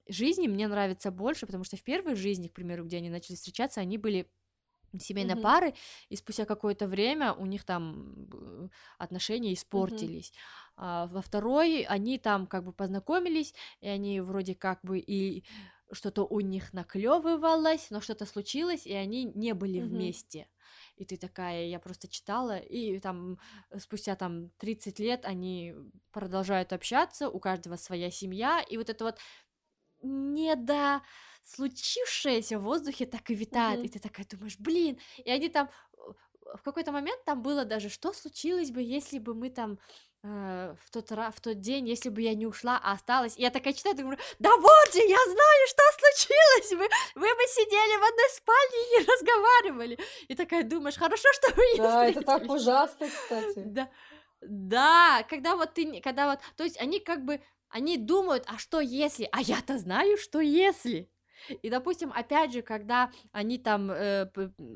жизней мне нравится больше, потому что в первой жизни, к примеру, где они начали встречаться, они были семейной mm-hmm. пары, и спустя какое-то время у них там отношения испортились. Mm-hmm. А, во второй они там как бы познакомились, и они вроде как бы и что-то у них наклевывалось, но что-то случилось, и они не были mm-hmm. вместе. И ты такая, я просто читала, и там спустя там 30 лет они продолжают общаться, у каждого своя семья, и вот это вот не до случившееся в воздухе так и витает, mm-hmm. и ты такая думаешь, блин, и они там в какой-то момент там было даже, что случилось бы, если бы мы там э, в тот раз, в тот день, если бы я не ушла, а осталась. И я такая читаю, думаю, да вот же, я знаю, что случилось, вы, вы бы сидели в одной спальне и не разговаривали. И такая думаешь, хорошо, что вы не Да, это так ужасно, кстати. Да, да, когда вот ты, когда вот, то есть они как бы, они думают, а что если, а я-то знаю, что если. И, допустим, опять же, когда они там, э,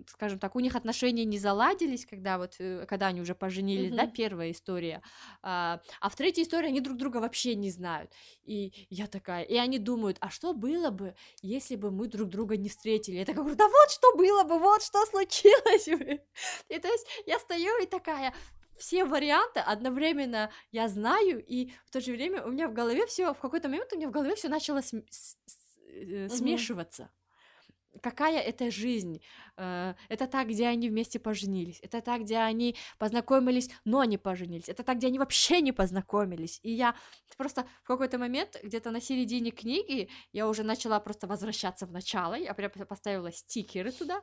скажем так, у них отношения не заладились, когда вот, э, когда они уже поженились, mm-hmm. да, первая история, а, а в третьей истории они друг друга вообще не знают. И я такая, и они думают, а что было бы, если бы мы друг друга не встретили? Я такая говорю, да вот что было бы, вот что случилось бы. И то есть я стою и такая, все варианты одновременно я знаю, и в то же время у меня в голове все, в какой-то момент у меня в голове все начало с, с, э, смешиваться. Какая это жизнь? Э, это та, где они вместе поженились. Это та, где они познакомились, но не поженились. Это та, где они вообще не познакомились. И я просто в какой-то момент, где-то на середине книги, я уже начала просто возвращаться в начало. Я прям поставила стикеры туда,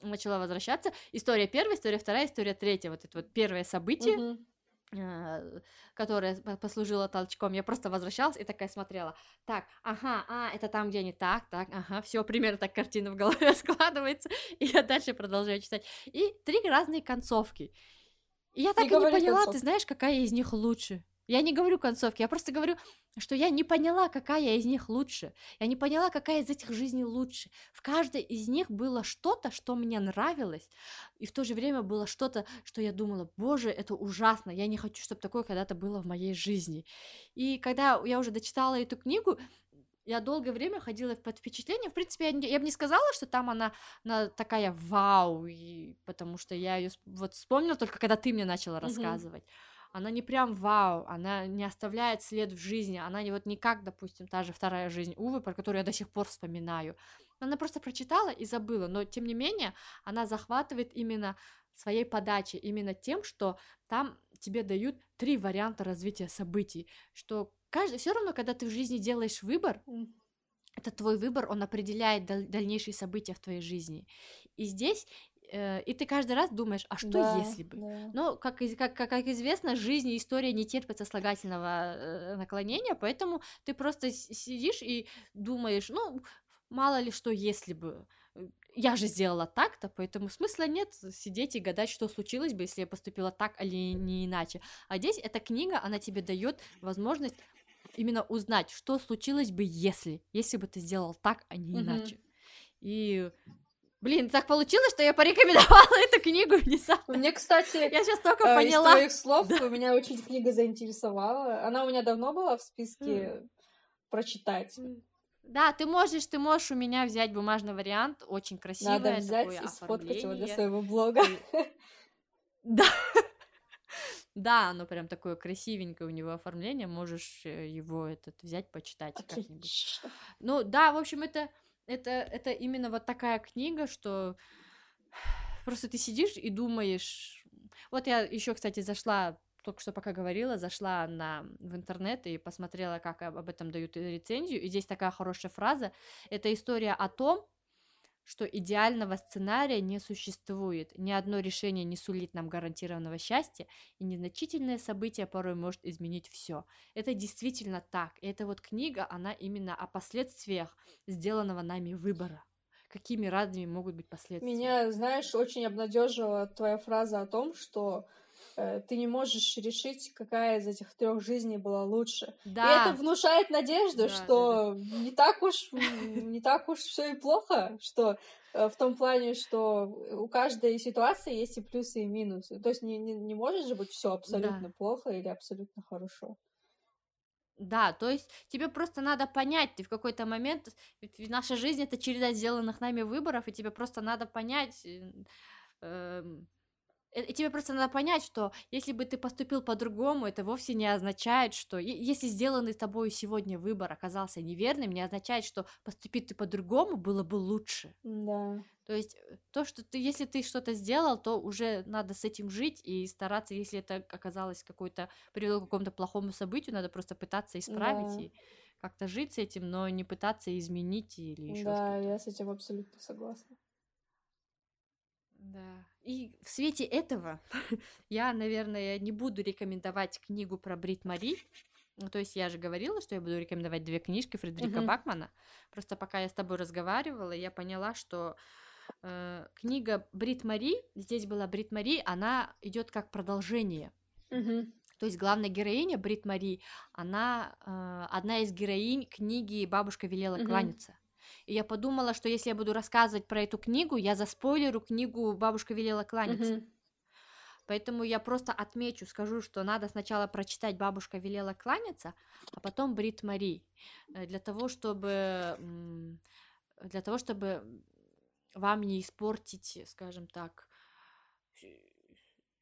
начала возвращаться. История первая, история вторая, история третья. Вот это вот первое событие. Uh-huh которая послужила толчком, я просто возвращалась и такая смотрела, так, ага, а, это там, где они так, так, ага, все примерно так картина в голове складывается, и я дальше продолжаю читать. И три разные концовки. И я так и, и не поняла, концов. ты знаешь, какая из них лучше. Я не говорю концовки, я просто говорю, что я не поняла, какая из них лучше. Я не поняла, какая из этих жизней лучше. В каждой из них было что-то, что мне нравилось, и в то же время было что-то, что я думала, боже, это ужасно, я не хочу, чтобы такое когда-то было в моей жизни. И когда я уже дочитала эту книгу, я долгое время ходила под впечатлением. В принципе, я, я бы не сказала, что там она, она такая вау, и, потому что я ее вот вспомнила только когда ты мне начала рассказывать. Mm-hmm она не прям вау, она не оставляет след в жизни, она не вот не как, допустим, та же вторая жизнь Увы, про которую я до сих пор вспоминаю. Она просто прочитала и забыла, но тем не менее она захватывает именно своей подачей, именно тем, что там тебе дают три варианта развития событий, что каждый, все равно, когда ты в жизни делаешь выбор, это твой выбор, он определяет дальнейшие события в твоей жизни. И здесь и ты каждый раз думаешь, а что да, если бы? Да. Но, как, как, как, известно, жизнь и история не терпят сослагательного э, наклонения, поэтому ты просто сидишь и думаешь, ну, мало ли что, если бы я же сделала так-то, поэтому смысла нет сидеть и гадать, что случилось бы, если я поступила так или не иначе. А здесь эта книга, она тебе дает возможность именно узнать, что случилось бы, если, если бы ты сделал так, а не иначе. Mm-hmm. И Блин, так получилось, что я порекомендовала эту книгу внезапно. Мне, кстати, я сейчас только э, поняла. Из твоих слов да. меня очень книга заинтересовала. Она у меня давно была в списке mm. прочитать. Да, ты можешь, ты можешь у меня взять бумажный вариант, очень красивое Надо взять такое и сфоткать его для своего блога. Да. Да, оно прям такое красивенькое у него оформление, можешь э, его этот взять, почитать как-нибудь. Ну да, в общем, это, это, это именно вот такая книга, что просто ты сидишь и думаешь. Вот я еще, кстати, зашла только что пока говорила, зашла на, в интернет и посмотрела, как об этом дают рецензию, и здесь такая хорошая фраза. Это история о том, что идеального сценария не существует, ни одно решение не сулит нам гарантированного счастья, и незначительное событие порой может изменить все. Это действительно так. И эта вот книга, она именно о последствиях сделанного нами выбора. Какими разными могут быть последствия? Меня, знаешь, очень обнадежила твоя фраза о том, что ты не можешь решить, какая из этих трех жизней была лучше. Да. И это внушает надежду, да, что да, да. не так уж не так уж все и плохо, что э, в том плане, что у каждой ситуации есть и плюсы, и минусы. То есть не, не, не может же быть все абсолютно да. плохо или абсолютно хорошо. Да, то есть тебе просто надо понять, ты в какой-то момент, ведь наша жизнь это череда сделанных нами выборов, и тебе просто надо понять, э, Э, и тебе просто надо понять, что если бы ты поступил по-другому, это вовсе не означает, что если сделанный тобой сегодня выбор оказался неверным, не означает, что поступить ты по-другому было бы лучше. Да. То есть э, то, что ты, если ты что-то сделал, то уже надо с этим жить и стараться, если это оказалось какой-то привело к какому-то плохому событию, надо просто пытаться исправить да. и как-то жить с этим, но не пытаться изменить или еще да, что-то. Да, я с этим абсолютно согласна. Да. И в свете этого я, наверное, не буду рекомендовать книгу про Брит Мари. Ну, то есть я же говорила, что я буду рекомендовать две книжки Фредерика uh-huh. Бакмана. Просто пока я с тобой разговаривала, я поняла, что э, книга Брит Мари, здесь была Брит Мари, она идет как продолжение. Uh-huh. То есть главная героиня Брит Мари, она э, одна из героинь книги Бабушка велела uh-huh. кланяться. И я подумала, что если я буду рассказывать про эту книгу, я заспойлеру книгу «Бабушка велела кланяться». Mm-hmm. Поэтому я просто отмечу, скажу, что надо сначала прочитать «Бабушка велела кланяться», а потом «Брит Мари», э, для того, чтобы для того, чтобы вам не испортить, скажем так,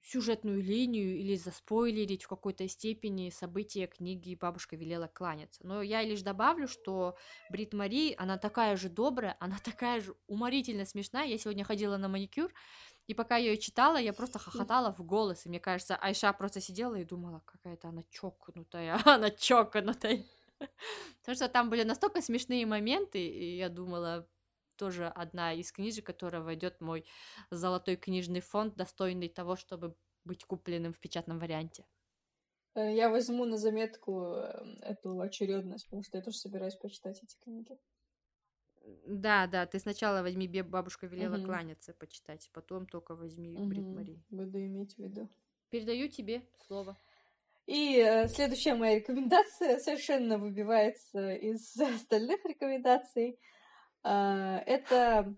сюжетную линию или заспойлерить в какой-то степени события книги «Бабушка велела кланяться». Но я лишь добавлю, что Брит Мари, она такая же добрая, она такая же уморительно смешная. Я сегодня ходила на маникюр, и пока я ее читала, я просто хохотала в голос. И мне кажется, Айша просто сидела и думала, какая-то она чокнутая, она чокнутая. Потому что там были настолько смешные моменты, и я думала, тоже одна из книжек, которая войдет в мой золотой книжный фонд, достойный того, чтобы быть купленным в печатном варианте. Э, я возьму на заметку эм, эту очередность, потому что я тоже собираюсь почитать эти книги. Да, да, ты сначала возьми «Бабушка велела угу. кланяться» почитать, потом только возьми угу. Брит Мари. Буду иметь в виду. Передаю тебе слово. И э, следующая моя рекомендация совершенно выбивается из остальных рекомендаций. Это,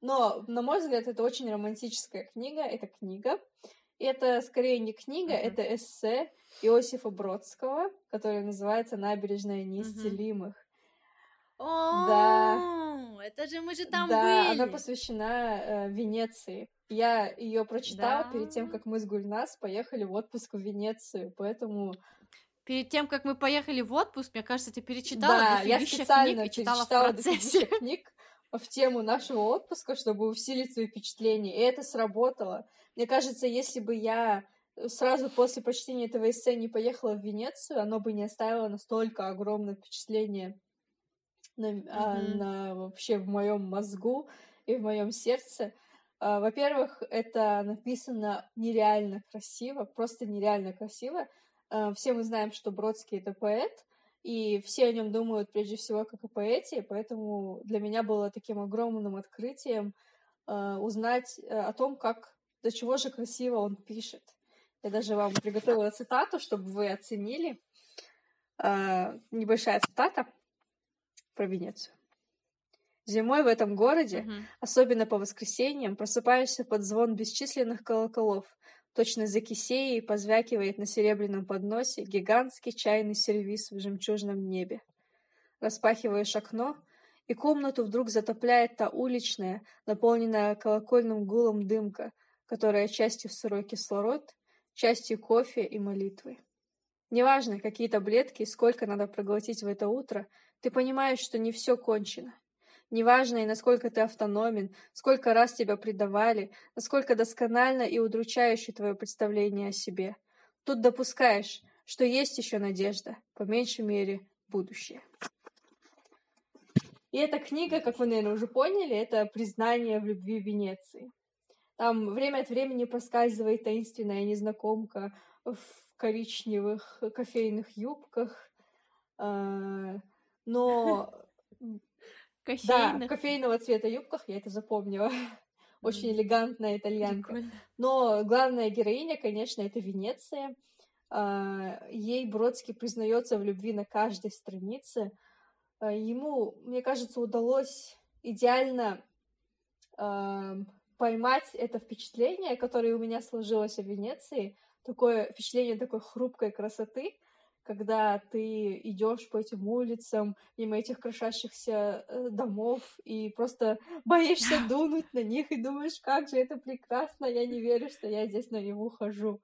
но, на мой взгляд, это очень романтическая книга. Это книга. И это скорее не книга, это эссе Иосифа Бродского, которое называется «Набережная неисцелимых». Uh-huh. Да. Это же мы же там да, были. она посвящена э, Венеции. Я ее прочитала да. перед тем, как мы с Гульнас поехали в отпуск в Венецию, поэтому Перед тем, как мы поехали в отпуск, мне кажется, ты перечитала да, я специально книг и читала в процессе. книг, в тему нашего отпуска, чтобы усилить свои впечатления, и это сработало. Мне кажется, если бы я сразу после прочтения этого эссе не поехала в Венецию, оно бы не оставило настолько огромное впечатление на, mm-hmm. а, на вообще в моем мозгу и в моем сердце. А, во-первых, это написано нереально красиво, просто нереально красиво. А, все мы знаем, что Бродский это поэт, и все о нем думают прежде всего как о поэте, поэтому для меня было таким огромным открытием а, узнать э, о том, как до чего же красиво он пишет. Я даже вам приготовила цитату, чтобы вы оценили. Э, небольшая цитата про Венецию. Зимой в этом городе, mm-hmm. особенно по воскресеньям, просыпаешься под звон бесчисленных колоколов. Точно за кисеей позвякивает на серебряном подносе гигантский чайный сервиз в жемчужном небе. Распахиваешь окно, и комнату вдруг затопляет та уличная, наполненная колокольным гулом дымка, которая частью сырой кислород, частью кофе и молитвы. Неважно, какие таблетки и сколько надо проглотить в это утро, ты понимаешь, что не все кончено. Неважно и насколько ты автономен, сколько раз тебя предавали, насколько досконально и удручающе твое представление о себе. Тут допускаешь, что есть еще надежда, по меньшей мере, будущее. И эта книга, как вы, наверное, уже поняли, это признание в любви Венеции. Там время от времени проскальзывает таинственная незнакомка в коричневых кофейных юбках. А, но... Да, кофейного цвета юбках, я это запомнила. Очень элегантная итальянка. Но главная героиня, конечно, это Венеция. А, ей Бродский признается в любви на каждой странице. А, ему, мне кажется, удалось идеально поймать это впечатление, которое у меня сложилось о Венеции, такое впечатление такой хрупкой красоты, когда ты идешь по этим улицам, мимо этих крошащихся э, домов, и просто боишься дунуть на них, и думаешь, как же это прекрасно, я не верю, что я здесь на него хожу.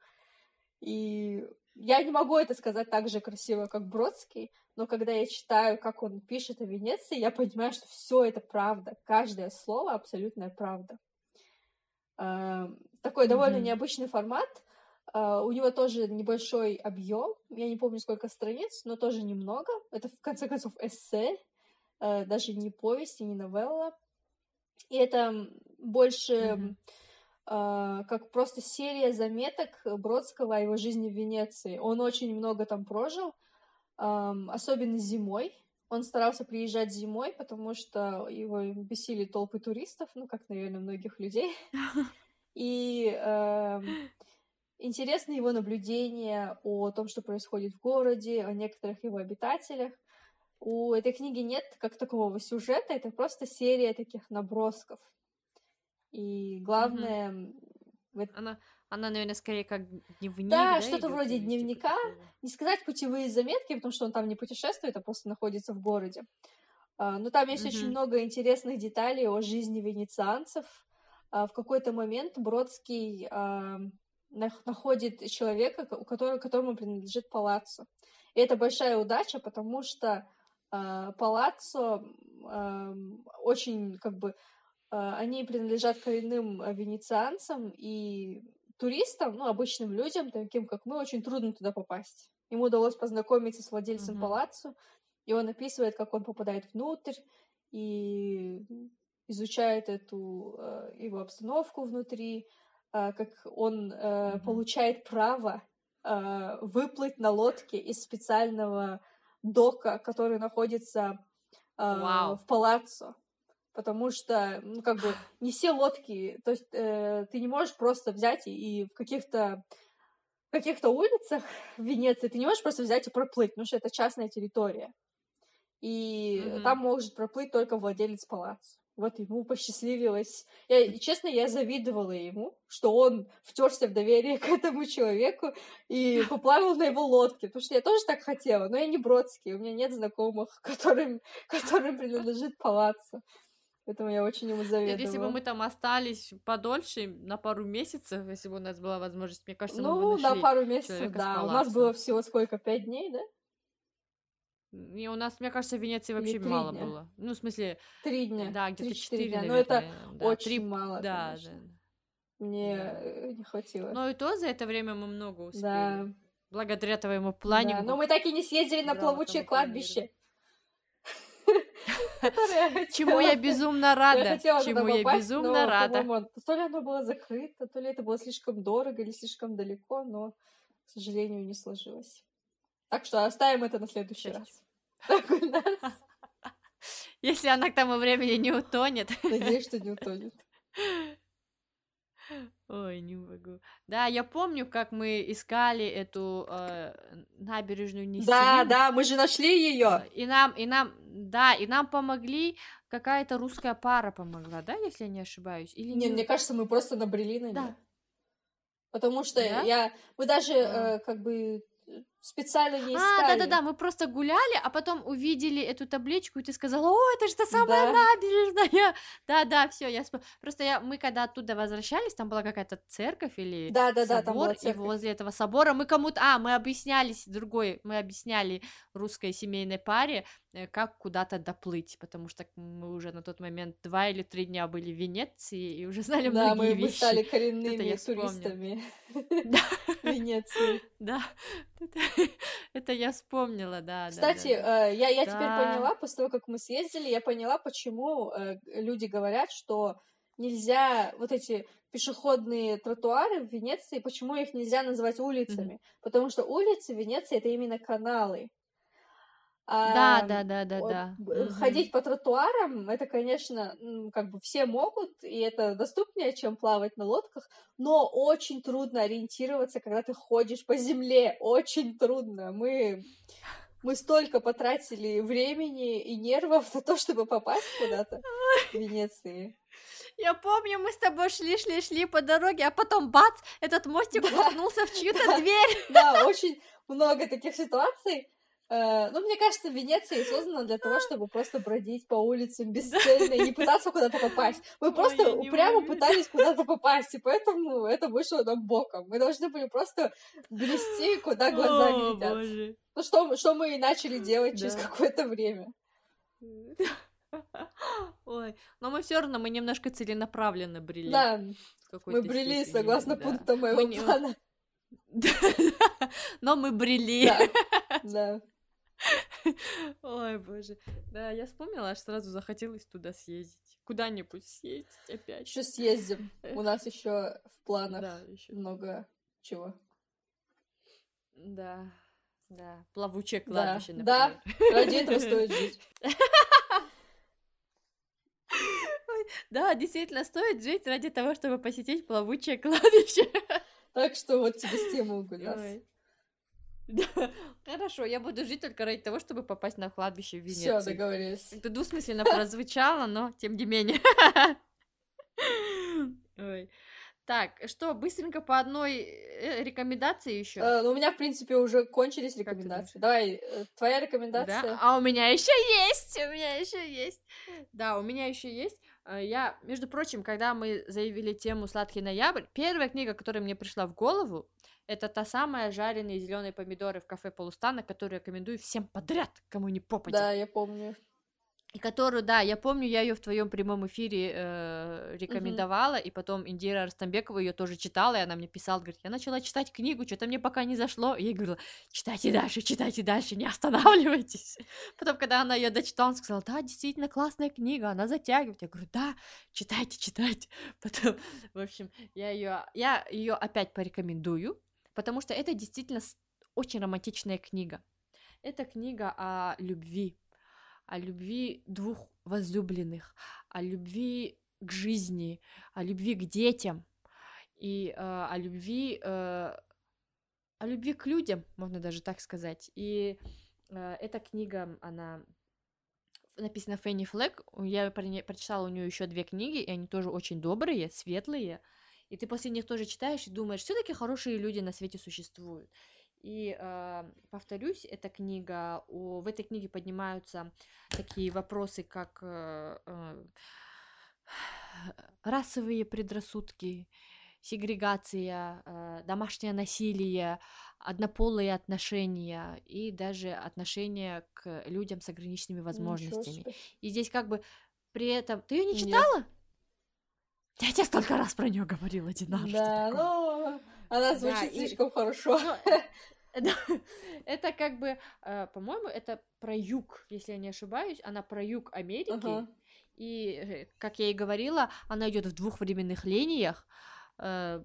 И я не могу это сказать так же красиво, как Бродский, но когда я читаю, как он пишет о Венеции, я понимаю, что все это правда, каждое слово абсолютная правда. Э, такой довольно mm-hmm. необычный формат. Uh, у него тоже небольшой объем, я не помню сколько страниц, но тоже немного. Это в конце концов эссе, uh, даже не повесть и не новелла. И это больше mm-hmm. uh, как просто серия заметок Бродского о его жизни в Венеции. Он очень много там прожил, um, особенно зимой. Он старался приезжать зимой, потому что его бесили толпы туристов, ну, как, наверное, многих людей. И э, интересны его наблюдения о том, что происходит в городе, о некоторых его обитателях. У этой книги нет как такового сюжета, это просто серия таких набросков. И главное... Mm-hmm. В... Она, она, наверное, скорее как дневник. Да, да что-то вроде типа дневника. Типа не сказать путевые заметки, потому что он там не путешествует, а просто находится в городе. А, но там есть mm-hmm. очень много интересных деталей о жизни венецианцев. А, в какой-то момент Бродский находит человека, у которого, которому принадлежит палаццо. И это большая удача, потому что палаццо очень как бы они принадлежат коренным венецианцам, и туристам, ну, обычным людям, таким как мы, очень трудно туда попасть. Ему удалось познакомиться с владельцем mm-hmm. палаццо, и он описывает, как он попадает внутрь и изучает эту э, его обстановку внутри, э, как он э, получает право э, выплыть на лодке из специального дока, который находится э, wow. в палаццо потому что, ну, как бы, не все лодки, то есть э, ты не можешь просто взять и, и в каких-то каких-то улицах в Венеции ты не можешь просто взять и проплыть, потому что это частная территория. И mm-hmm. там может проплыть только владелец палаца. Вот ему посчастливилось. Я, честно, я завидовала ему, что он втерся в доверие к этому человеку и поплавал на его лодке, потому что я тоже так хотела, но я не Бродский, у меня нет знакомых, которым, которым принадлежит палаццо. Поэтому я очень ему завидовала. Если бы мы там остались подольше, на пару месяцев, если бы у нас была возможность, мне кажется, ну, мы бы нашли на пару месяцев, да. У нас было всего сколько, пять дней, да? И у нас, мне кажется, в Венеции вообще мало дня. было. Ну, в смысле... Три дня. Да, где-то четыре, дня. Но это да, очень 3... мало, да, конечно. да. Мне да. Э, не хватило. Но и то за это время мы много успели. Да. Благодаря твоему плане. Да, но мы так и не съездили на плавучее кладбище. Чему я безумно рада. Чему я безумно рада. То ли оно было закрыто, то ли это было слишком дорого или слишком далеко, но, к сожалению, не сложилось. Так что оставим это на следующий раз. Если она к тому времени не утонет. Надеюсь, что не утонет. Ой, не могу. Да, я помню, как мы искали эту э, набережную Нисин. Да, да, мы же нашли ее. И нам, и нам, да, и нам помогли какая-то русская пара помогла, да, если я не ошибаюсь? Или не, не... мне кажется, мы просто набрели на нее. Да. Потому что да? я, мы даже а. э, как бы специально не искали. А, да-да-да, мы просто гуляли, а потом увидели эту табличку, и ты сказала, о, это же та самая да. набережная. Да-да, все, я вспом... Просто я, мы когда оттуда возвращались, там была какая-то церковь или да-да-да, собор, там была церковь. и возле этого собора мы кому-то... А, мы объяснялись другой, мы объясняли русской семейной паре, э, как куда-то доплыть, потому что мы уже на тот момент два или три дня были в Венеции и уже знали да, многие мы, вещи. мы стали коренными туристами Венеции. Да, Это я вспомнила, да. Кстати, да, да. Э, я, я да. теперь поняла, после того, как мы съездили, я поняла, почему э, люди говорят, что нельзя вот эти пешеходные тротуары в Венеции, почему их нельзя называть улицами? Mm-hmm. Потому что улицы в Венеции это именно каналы. А, да, да, да, да, да. Ходить угу. по тротуарам, это, конечно, как бы все могут, и это доступнее, чем плавать на лодках, но очень трудно ориентироваться, когда ты ходишь по земле, очень трудно. Мы, мы столько потратили времени и нервов на то, чтобы попасть куда-то в Венеции. Я помню, мы с тобой шли, шли, шли по дороге, а потом бац, этот мостик уткнулся в чью-то дверь. Да, очень много таких ситуаций. Э, ну, мне кажется, Венеция создана для того, чтобы просто бродить по улицам бесцельно и не пытаться куда-то попасть. Мы просто Ой, упрямо пытались куда-то попасть, и поэтому это вышло нам боком. Мы должны были просто грести, куда глаза О, глядят. Боже. Ну, что, что мы и начали делать да. через какое-то время. Ой, но мы все равно, мы немножко целенаправленно брели. Да, мы брели степени, согласно да. пунктам моего мы плана. Но мы брели. Да, да. Ой, боже. Да, я вспомнила, аж сразу захотелось туда съездить. Куда-нибудь съездить опять. Еще съездим. У нас еще в планах да, еще. много чего. Да, да. Плавучее кладбище, да, например. Да, ради этого стоит жить. Да, действительно, стоит жить ради того, чтобы посетить плавучее кладбище. Так что вот тебе стимул, Гуляс. Хорошо, я буду жить только ради того, чтобы попасть на кладбище в Венеции. Все, договорились. Это двусмысленно прозвучало, но тем не менее. Ой. Так, что, быстренько по одной э, рекомендации еще? Uh, ну, у меня, в принципе, уже кончились рекомендации. Давай, э, твоя рекомендация. Да? А у меня еще есть, у меня еще есть. Да, у меня еще есть. Э, я, между прочим, когда мы заявили тему «Сладкий ноябрь», первая книга, которая мне пришла в голову, это та самая жареные зеленые помидоры в кафе Полустана, которую рекомендую всем подряд, кому не попадет. Да, я помню. И которую, да, я помню, я ее в твоем прямом эфире э, рекомендовала, mm-hmm. и потом Индира Растамбекова ее тоже читала, и она мне писала, говорит, я начала читать книгу, что-то мне пока не зашло. И я говорила, читайте дальше, читайте дальше, не останавливайтесь. Потом, когда она ее дочитала, она сказала, да, действительно классная книга, она затягивает. Я говорю, да, читайте, читайте. Потом, в общем, я ее, я ее опять порекомендую, потому что это действительно очень романтичная книга. Это книга о любви, о любви двух возлюбленных, о любви к жизни, о любви к детям и э, о любви, э, о любви к людям, можно даже так сказать. И э, эта книга, она написана Фенни Флэк. Я прочитала у нее еще две книги, и они тоже очень добрые, светлые. И ты после них тоже читаешь и думаешь, все-таки хорошие люди на свете существуют. И э, повторюсь, эта книга, о, в этой книге поднимаются такие вопросы, как э, э, расовые предрассудки, сегрегация, э, домашнее насилие, однополые отношения и даже отношения к людям с ограниченными возможностями. И здесь как бы при этом... Ты ее не читала? Нет. Я тебе столько раз про нее говорила, Динар. Да, ну, она звучит да, слишком и... хорошо. Ну, это как бы, э, по-моему, это про юг, если я не ошибаюсь. Она про юг Америки. И, э, как я и говорила, она идет в двух временных линиях. Э,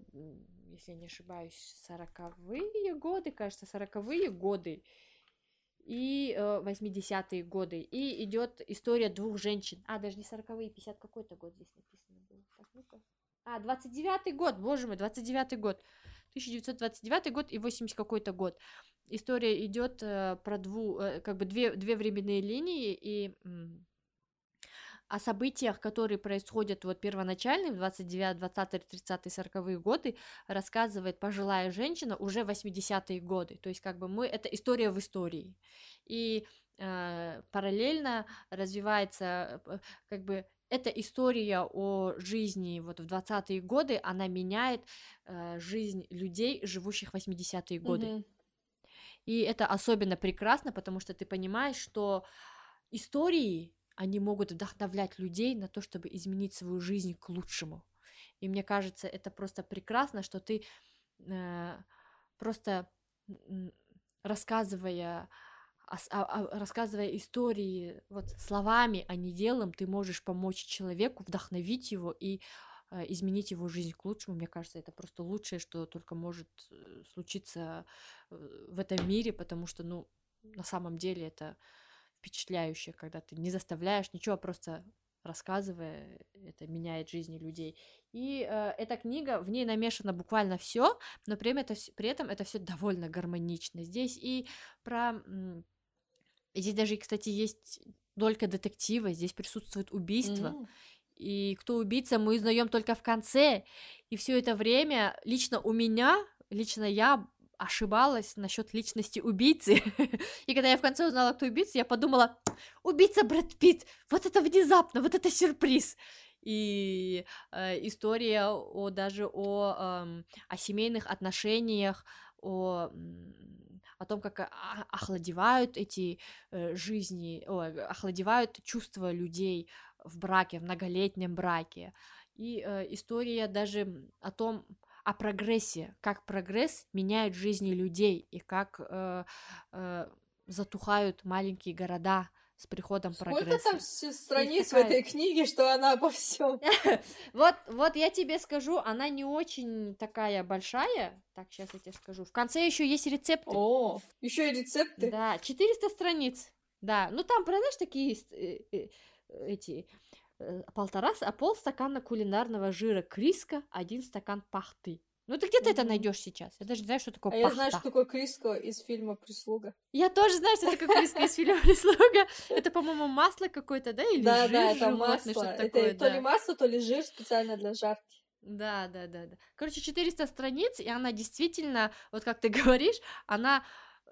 если я не ошибаюсь, сороковые годы, кажется, сороковые годы и э, 80-е годы. И идет история двух женщин. А, даже не 40-е, 50 какой-то год здесь написано было. А, 29-й год, боже мой, 29-й год. 1929 год и 80 какой-то год. История идет э, про дву, э, как бы две, две временные линии, и о событиях, которые происходят вот первоначально в 29, 20, 30, 40 годы, рассказывает пожилая женщина уже 80-е годы. То есть как бы мы, это история в истории. И э, параллельно развивается э, как бы эта история о жизни вот в 20-е годы, она меняет э, жизнь людей, живущих в 80-е годы. Mm-hmm. И это особенно прекрасно, потому что ты понимаешь, что истории они могут вдохновлять людей на то, чтобы изменить свою жизнь к лучшему. И мне кажется, это просто прекрасно, что ты э, просто рассказывая а, а, рассказывая истории вот словами, а не делом, ты можешь помочь человеку, вдохновить его и э, изменить его жизнь к лучшему. Мне кажется, это просто лучшее, что только может э, случиться э, в этом мире, потому что, ну, на самом деле это впечатляюще, когда ты не заставляешь ничего, а просто рассказывая, это меняет жизни людей. И э, эта книга, в ней намешано буквально все, но при этом это, при этом это все довольно гармонично. Здесь и про... Здесь даже, кстати, есть только детектива, здесь присутствует убийство. Mm-hmm. И кто убийца, мы узнаем только в конце. И все это время лично у меня, лично я ошибалась насчет личности убийцы. И когда я в конце узнала, кто убийца, я подумала, убийца Брэд Питт, вот это внезапно, вот это сюрприз. И э, история о даже о, э, о семейных отношениях, о о том, как охладевают эти э, жизни, о, охладевают чувства людей в браке, в многолетнем браке. И э, история даже о том, о прогрессе, как прогресс меняет жизни людей и как э, э, затухают маленькие города с приходом Сколько прогресса. Сколько там страниц такая... в этой книге, что она обо всем? вот, вот я тебе скажу, она не очень такая большая. Так, сейчас я тебе скажу. В конце еще есть рецепты. О, еще и рецепты. Да, 400 страниц. Да, ну там, знаешь, такие э, э, эти Э, полтора, а полстакана кулинарного жира криска, один стакан пахты. Ну ты где-то mm-hmm. это найдешь сейчас? Я даже не знаю, что такое а пахта. я знаю, что такое криска из фильма «Прислуга». Я тоже знаю, что такое криска из фильма «Прислуга». Это, по-моему, масло какое-то, да? Или да, жир да, это масло. Это то ли масло, то ли жир специально для жарки. Да, да, да, да. Короче, 400 страниц, и она действительно, вот как ты говоришь, она э,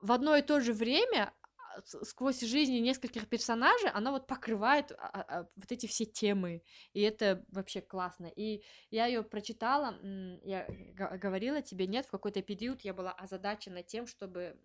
в одно и то же время сквозь жизни нескольких персонажей она вот покрывает а, а, а, вот эти все темы, и это вообще классно. И я ее прочитала, я говорила тебе, нет, в какой-то период я была озадачена тем, чтобы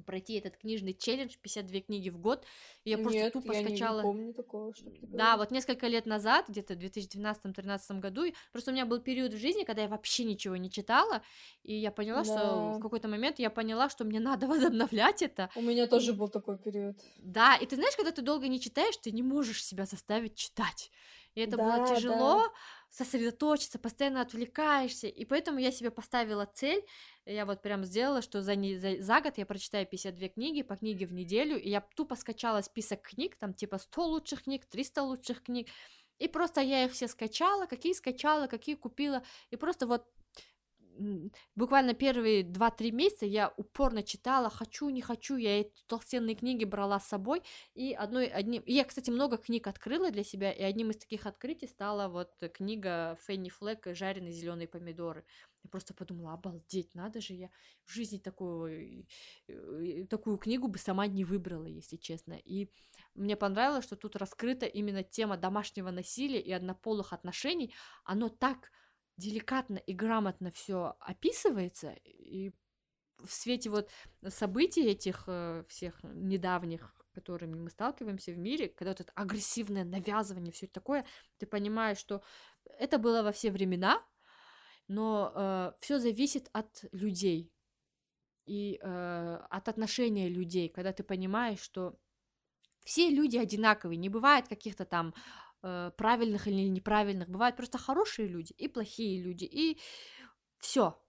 пройти этот книжный челлендж 52 книги в год. И я Нет, просто тупо я скачала. Не помню такого, что Да, вот несколько лет назад, где-то в 2012-2013 году, просто у меня был период в жизни, когда я вообще ничего не читала, и я поняла, да. что в какой-то момент я поняла, что мне надо возобновлять это. У меня тоже был такой период. Да, и ты знаешь, когда ты долго не читаешь, ты не можешь себя заставить читать. И это да, было тяжело. Да сосредоточиться, постоянно отвлекаешься, и поэтому я себе поставила цель, я вот прям сделала, что за, не, за, за год я прочитаю 52 книги, по книге в неделю, и я тупо скачала список книг, там типа 100 лучших книг, 300 лучших книг, и просто я их все скачала, какие скачала, какие купила, и просто вот буквально первые 2-3 месяца я упорно читала, хочу, не хочу, я эти толстенные книги брала с собой, и одной, одним, я, кстати, много книг открыла для себя, и одним из таких открытий стала вот книга Фенни Флэк «Жареные зеленые помидоры». Я просто подумала, обалдеть, надо же, я в жизни такую, такую книгу бы сама не выбрала, если честно. И мне понравилось, что тут раскрыта именно тема домашнего насилия и однополых отношений. Оно так деликатно и грамотно все описывается, и в свете вот событий этих э, всех недавних, которыми мы сталкиваемся в мире, когда вот это агрессивное навязывание, все такое, ты понимаешь, что это было во все времена, но э, все зависит от людей и э, от отношения людей, когда ты понимаешь, что все люди одинаковые, не бывает каких-то там э, правильных или неправильных, бывают просто хорошие люди и плохие люди, и все.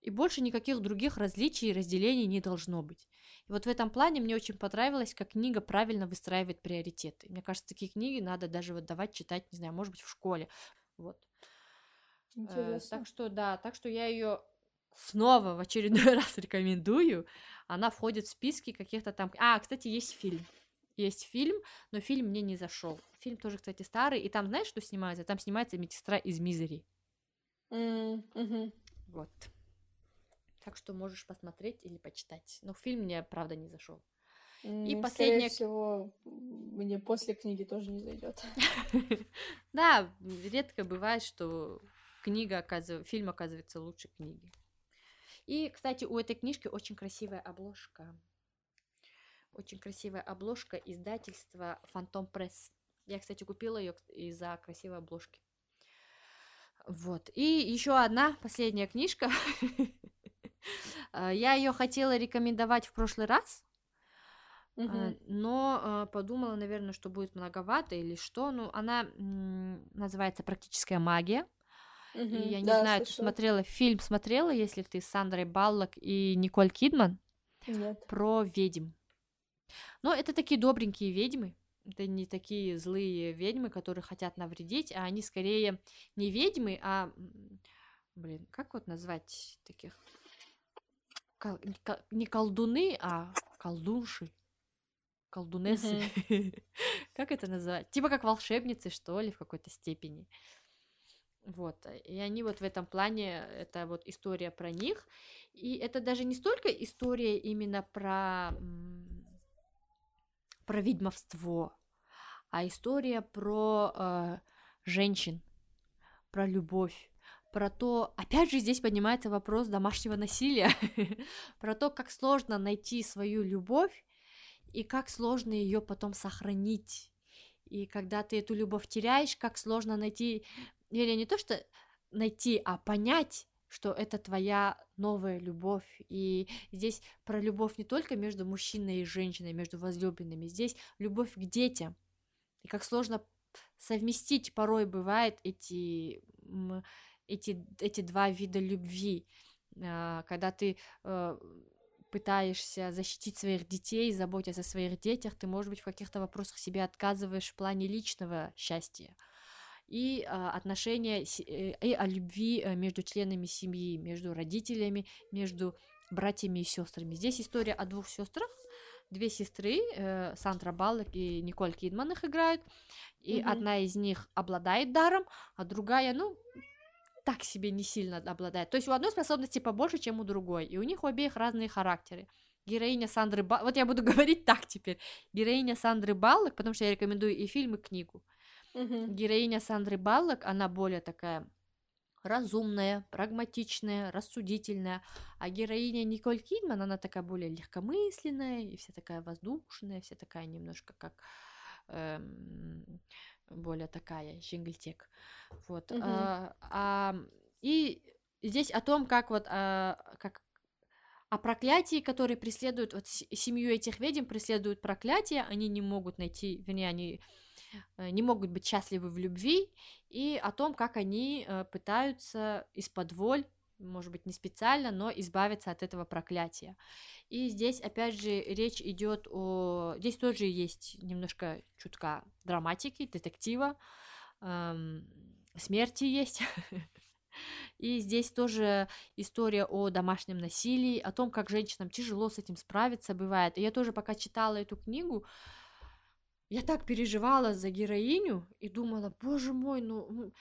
И больше никаких других различий и разделений не должно быть. И вот в этом плане мне очень понравилось, как книга правильно выстраивает приоритеты. Мне кажется, такие книги надо даже вот давать читать, не знаю, может быть, в школе. Вот. Интересно. Э, так что да, так что я ее снова в очередной раз рекомендую. Она входит в списки каких-то там. А, кстати, есть фильм. Есть фильм, но фильм мне не зашел. Фильм тоже, кстати, старый. И там, знаешь, что снимается? Там снимается медсестра из Мизери. Mm-hmm. Вот. Так что можешь посмотреть или почитать. Но фильм мне, правда, не зашел. И последняя... Скорее всего, мне после книги тоже не зайдет. Да, редко бывает, что книга оказывается, фильм оказывается лучше книги. И, кстати, у этой книжки очень красивая обложка. Очень красивая обложка издательства Фантом Пресс. Я, кстати, купила ее из-за красивой обложки. Вот. И еще одна последняя книжка. Я ее хотела рекомендовать в прошлый раз, Uh-huh. Но подумала, наверное, что будет многовато или что. Ну, она называется «Практическая магия». Uh-huh. И я не да, знаю, слышала. ты смотрела фильм, смотрела, если ты с Сандрой Баллок и Николь Кидман? Нет. Про ведьм. Но это такие добренькие ведьмы. Это не такие злые ведьмы, которые хотят навредить, а они скорее не ведьмы, а... Блин, как вот назвать таких? Кол... Не колдуны, а колдунши колдунессы. Mm-hmm. как это называть? Типа как волшебницы, что ли, в какой-то степени. Вот. И они вот в этом плане, это вот история про них. И это даже не столько история именно про, про ведьмовство, а история про э, женщин, про любовь, про то, опять же, здесь поднимается вопрос домашнего насилия, про то, как сложно найти свою любовь и как сложно ее потом сохранить. И когда ты эту любовь теряешь, как сложно найти, или не то, что найти, а понять, что это твоя новая любовь. И здесь про любовь не только между мужчиной и женщиной, между возлюбленными, здесь любовь к детям. И как сложно совместить порой бывает эти, эти, эти два вида любви, а, когда ты э, пытаешься защитить своих детей, заботясь о своих детях, ты, может быть, в каких-то вопросах себе отказываешь в плане личного счастья и а, отношения э, и о любви э, между членами семьи, между родителями, между братьями и сестрами. Здесь история о двух сестрах, две сестры, э, Сандра Баллок и Николь Кидман их играют, и mm-hmm. одна из них обладает даром, а другая, ну, так себе не сильно обладает. То есть у одной способности побольше, чем у другой, и у них у обеих разные характеры. Героиня Сандры Баллок, вот я буду говорить так теперь, героиня Сандры Баллок, потому что я рекомендую и фильм, и книгу. Угу. Героиня Сандры Баллок, она более такая разумная, прагматичная, рассудительная, а героиня Николь Кидман, она такая более легкомысленная, и вся такая воздушная, вся такая немножко как эм, более такая щенгельтек. Вот. Угу. А, а, и здесь о том, как вот а, как о проклятии, которые преследуют, вот семью этих ведьм преследуют проклятие, они не могут найти, вернее, они не могут быть счастливы в любви, и о том, как они э, пытаются из-под воль может быть, не специально, но избавиться от этого проклятия. И здесь, опять же, речь идет о... Здесь тоже есть немножко чутка драматики, детектива, эм, смерти есть. И здесь тоже история о домашнем насилии, о том, как женщинам тяжело с этим справиться бывает. И я тоже пока читала эту книгу, я так переживала за героиню и думала, боже мой, ну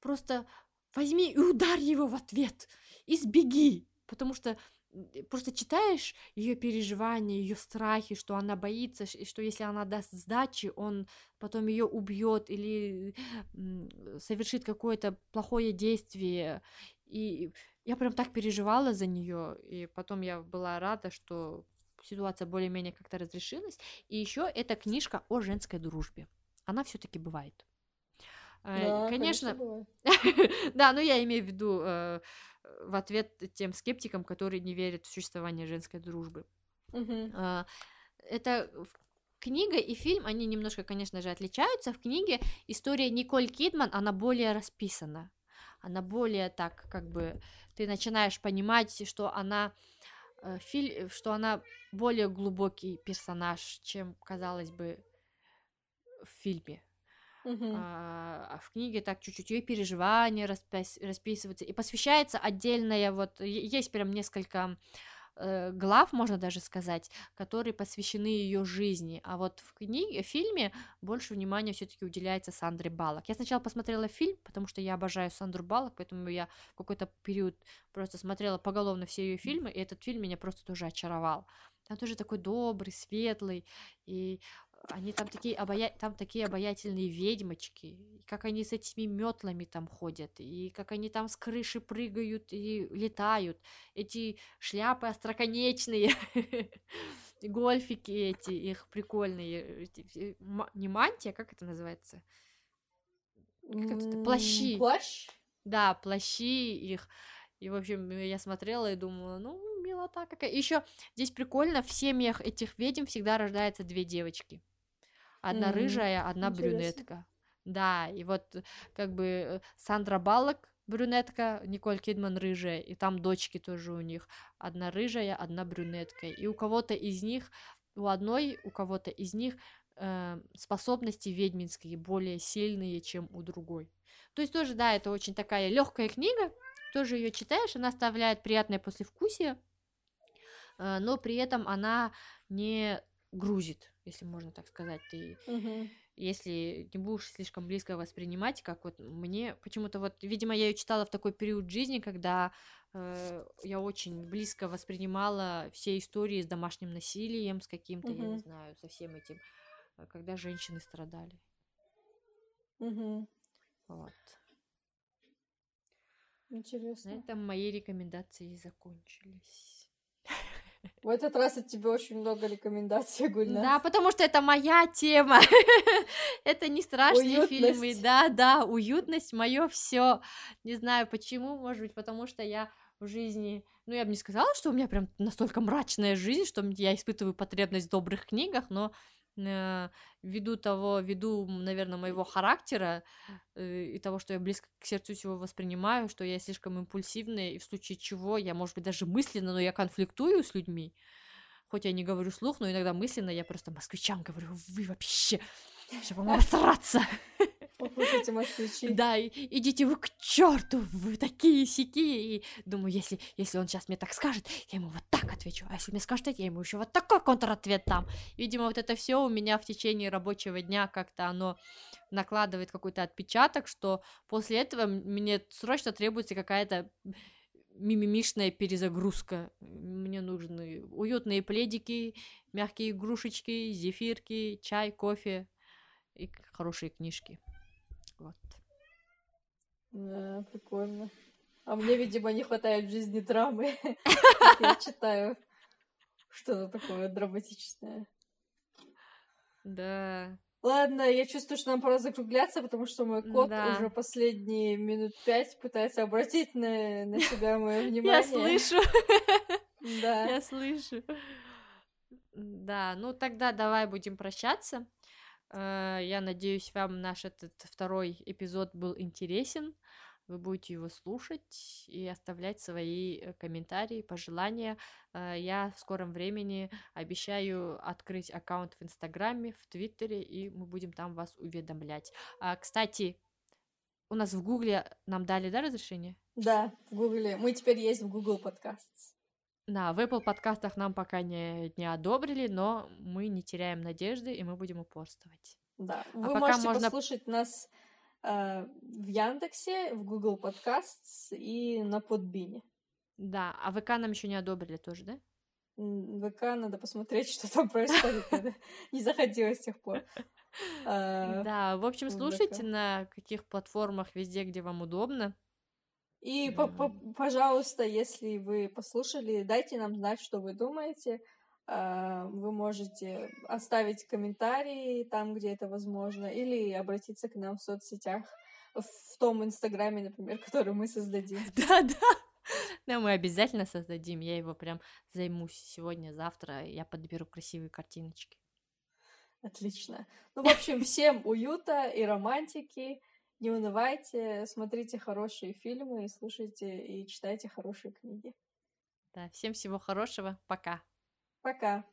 просто возьми и ударь его в ответ, и сбеги, потому что просто читаешь ее переживания, ее страхи, что она боится, что если она даст сдачи, он потом ее убьет или совершит какое-то плохое действие. И я прям так переживала за нее, и потом я была рада, что ситуация более-менее как-то разрешилась. И еще эта книжка о женской дружбе. Она все-таки бывает. Э, да, конечно. конечно да, но я имею в виду э, в ответ тем скептикам, которые не верят в существование женской дружбы. Угу. Это книга и фильм, они немножко, конечно же, отличаются. В книге история Николь Кидман, она более расписана. Она более так, как бы, ты начинаешь понимать, что она э, филь, что она более глубокий персонаж, чем, казалось бы, в фильме. Uh-huh. А, а в книге так чуть-чуть ее переживания распис- расписываются и посвящается отдельная вот есть прям несколько э, глав, можно даже сказать, которые посвящены ее жизни. А вот в книге, в фильме больше внимания все-таки уделяется Сандре Балок. Я сначала посмотрела фильм, потому что я обожаю Сандру Балок, поэтому я в какой-то период просто смотрела поголовно все ее фильмы, и этот фильм меня просто тоже очаровал. Он тоже такой добрый, светлый, и они там такие, обая... там такие обаятельные ведьмочки, как они с этими метлами там ходят, и как они там с крыши прыгают и летают, эти шляпы остроконечные, гольфики эти, их прикольные, не мантия, как это называется? Как это? Плащи. Плащ? Да, плащи их. И, в общем, я смотрела и думала, ну, милота какая. Еще здесь прикольно, в семьях этих ведьм всегда рождаются две девочки. Одна mm-hmm. рыжая, одна Интересно. брюнетка. Да, и вот как бы э, Сандра Баллок брюнетка, Николь Кидман рыжая, и там дочки тоже у них. Одна рыжая, одна брюнетка. И у кого-то из них, у одной, у кого-то из них э, способности ведьминские более сильные, чем у другой. То есть тоже, да, это очень такая легкая книга, тоже ее читаешь, она оставляет приятное послевкусие, э, но при этом она не грузит если можно так сказать. Ты, угу. если не будешь слишком близко воспринимать, как вот мне почему-то вот, видимо, я ее читала в такой период жизни, когда э, я очень близко воспринимала все истории с домашним насилием, с каким-то, угу. я не знаю, со всем этим, э, когда женщины страдали. Угу. Вот. Интересно. На этом мои рекомендации закончились. В этот раз от тебя очень много рекомендаций, Гульнас. Да, потому что это моя тема. это не страшные фильмы. Да, да, уютность мое все. Не знаю почему, может быть, потому что я в жизни, ну, я бы не сказала, что у меня прям настолько мрачная жизнь, что я испытываю потребность в добрых книгах, но ввиду того, ввиду, наверное, моего характера э, и того, что я близко к сердцу всего воспринимаю, что я слишком импульсивная, и в случае чего я, может быть, даже мысленно, но я конфликтую с людьми, хоть я не говорю слух, но иногда мысленно я просто москвичам говорю, вы вообще, чтобы вам обосраться. Послушайте, москвичи. Да, и, идите вы к черту, вы такие сики. И думаю, если, если он сейчас мне так скажет, я ему вот так отвечу. А если мне скажет я ему еще вот такой контратвет там. Видимо, вот это все у меня в течение рабочего дня как-то оно накладывает какой-то отпечаток, что после этого мне срочно требуется какая-то мимимишная перезагрузка. Мне нужны уютные пледики, мягкие игрушечки, зефирки, чай, кофе и хорошие книжки. Вот. Да, прикольно. А мне, видимо, не хватает в жизни драмы. Я читаю что-то такое драматичное. Да. Ладно, я чувствую, что нам пора закругляться, потому что мой кот да. уже последние минут пять пытается обратить на, на себя мое внимание. Я слышу. Да. Я слышу. Да, ну тогда давай будем прощаться. Э, я надеюсь, вам наш этот второй эпизод был интересен. Вы будете его слушать и оставлять свои э, комментарии, пожелания. Э, я в скором времени обещаю открыть аккаунт в Инстаграме, в Твиттере, и мы будем там вас уведомлять. А, кстати, у нас в Гугле нам дали, да, разрешение? Да, в Гугле. Мы теперь есть в Google Podcasts. Да, в Apple подкастах нам пока не, не одобрили, но мы не теряем надежды, и мы будем упорствовать. Да, а вы можете можно... послушать нас э, в Яндексе, в Google Podcasts и на Подбине. Да, а ВК нам еще не одобрили тоже, да? ВК надо посмотреть, что там происходит. Не заходила с тех пор. А, да, в общем, слушайте на каких платформах везде, где вам удобно. И, пожалуйста, если вы послушали, дайте нам знать, что вы думаете. А, вы можете оставить комментарии там, где это возможно, или обратиться к нам в соцсетях, в том инстаграме, например, который мы создадим. Да, да. Да, мы обязательно создадим. Я его прям займусь сегодня, завтра. Я подберу красивые картиночки. Отлично. Ну, в общем, всем уюта и романтики. Не унывайте, смотрите хорошие фильмы, слушайте и читайте хорошие книги. Да, всем всего хорошего. Пока. Пока.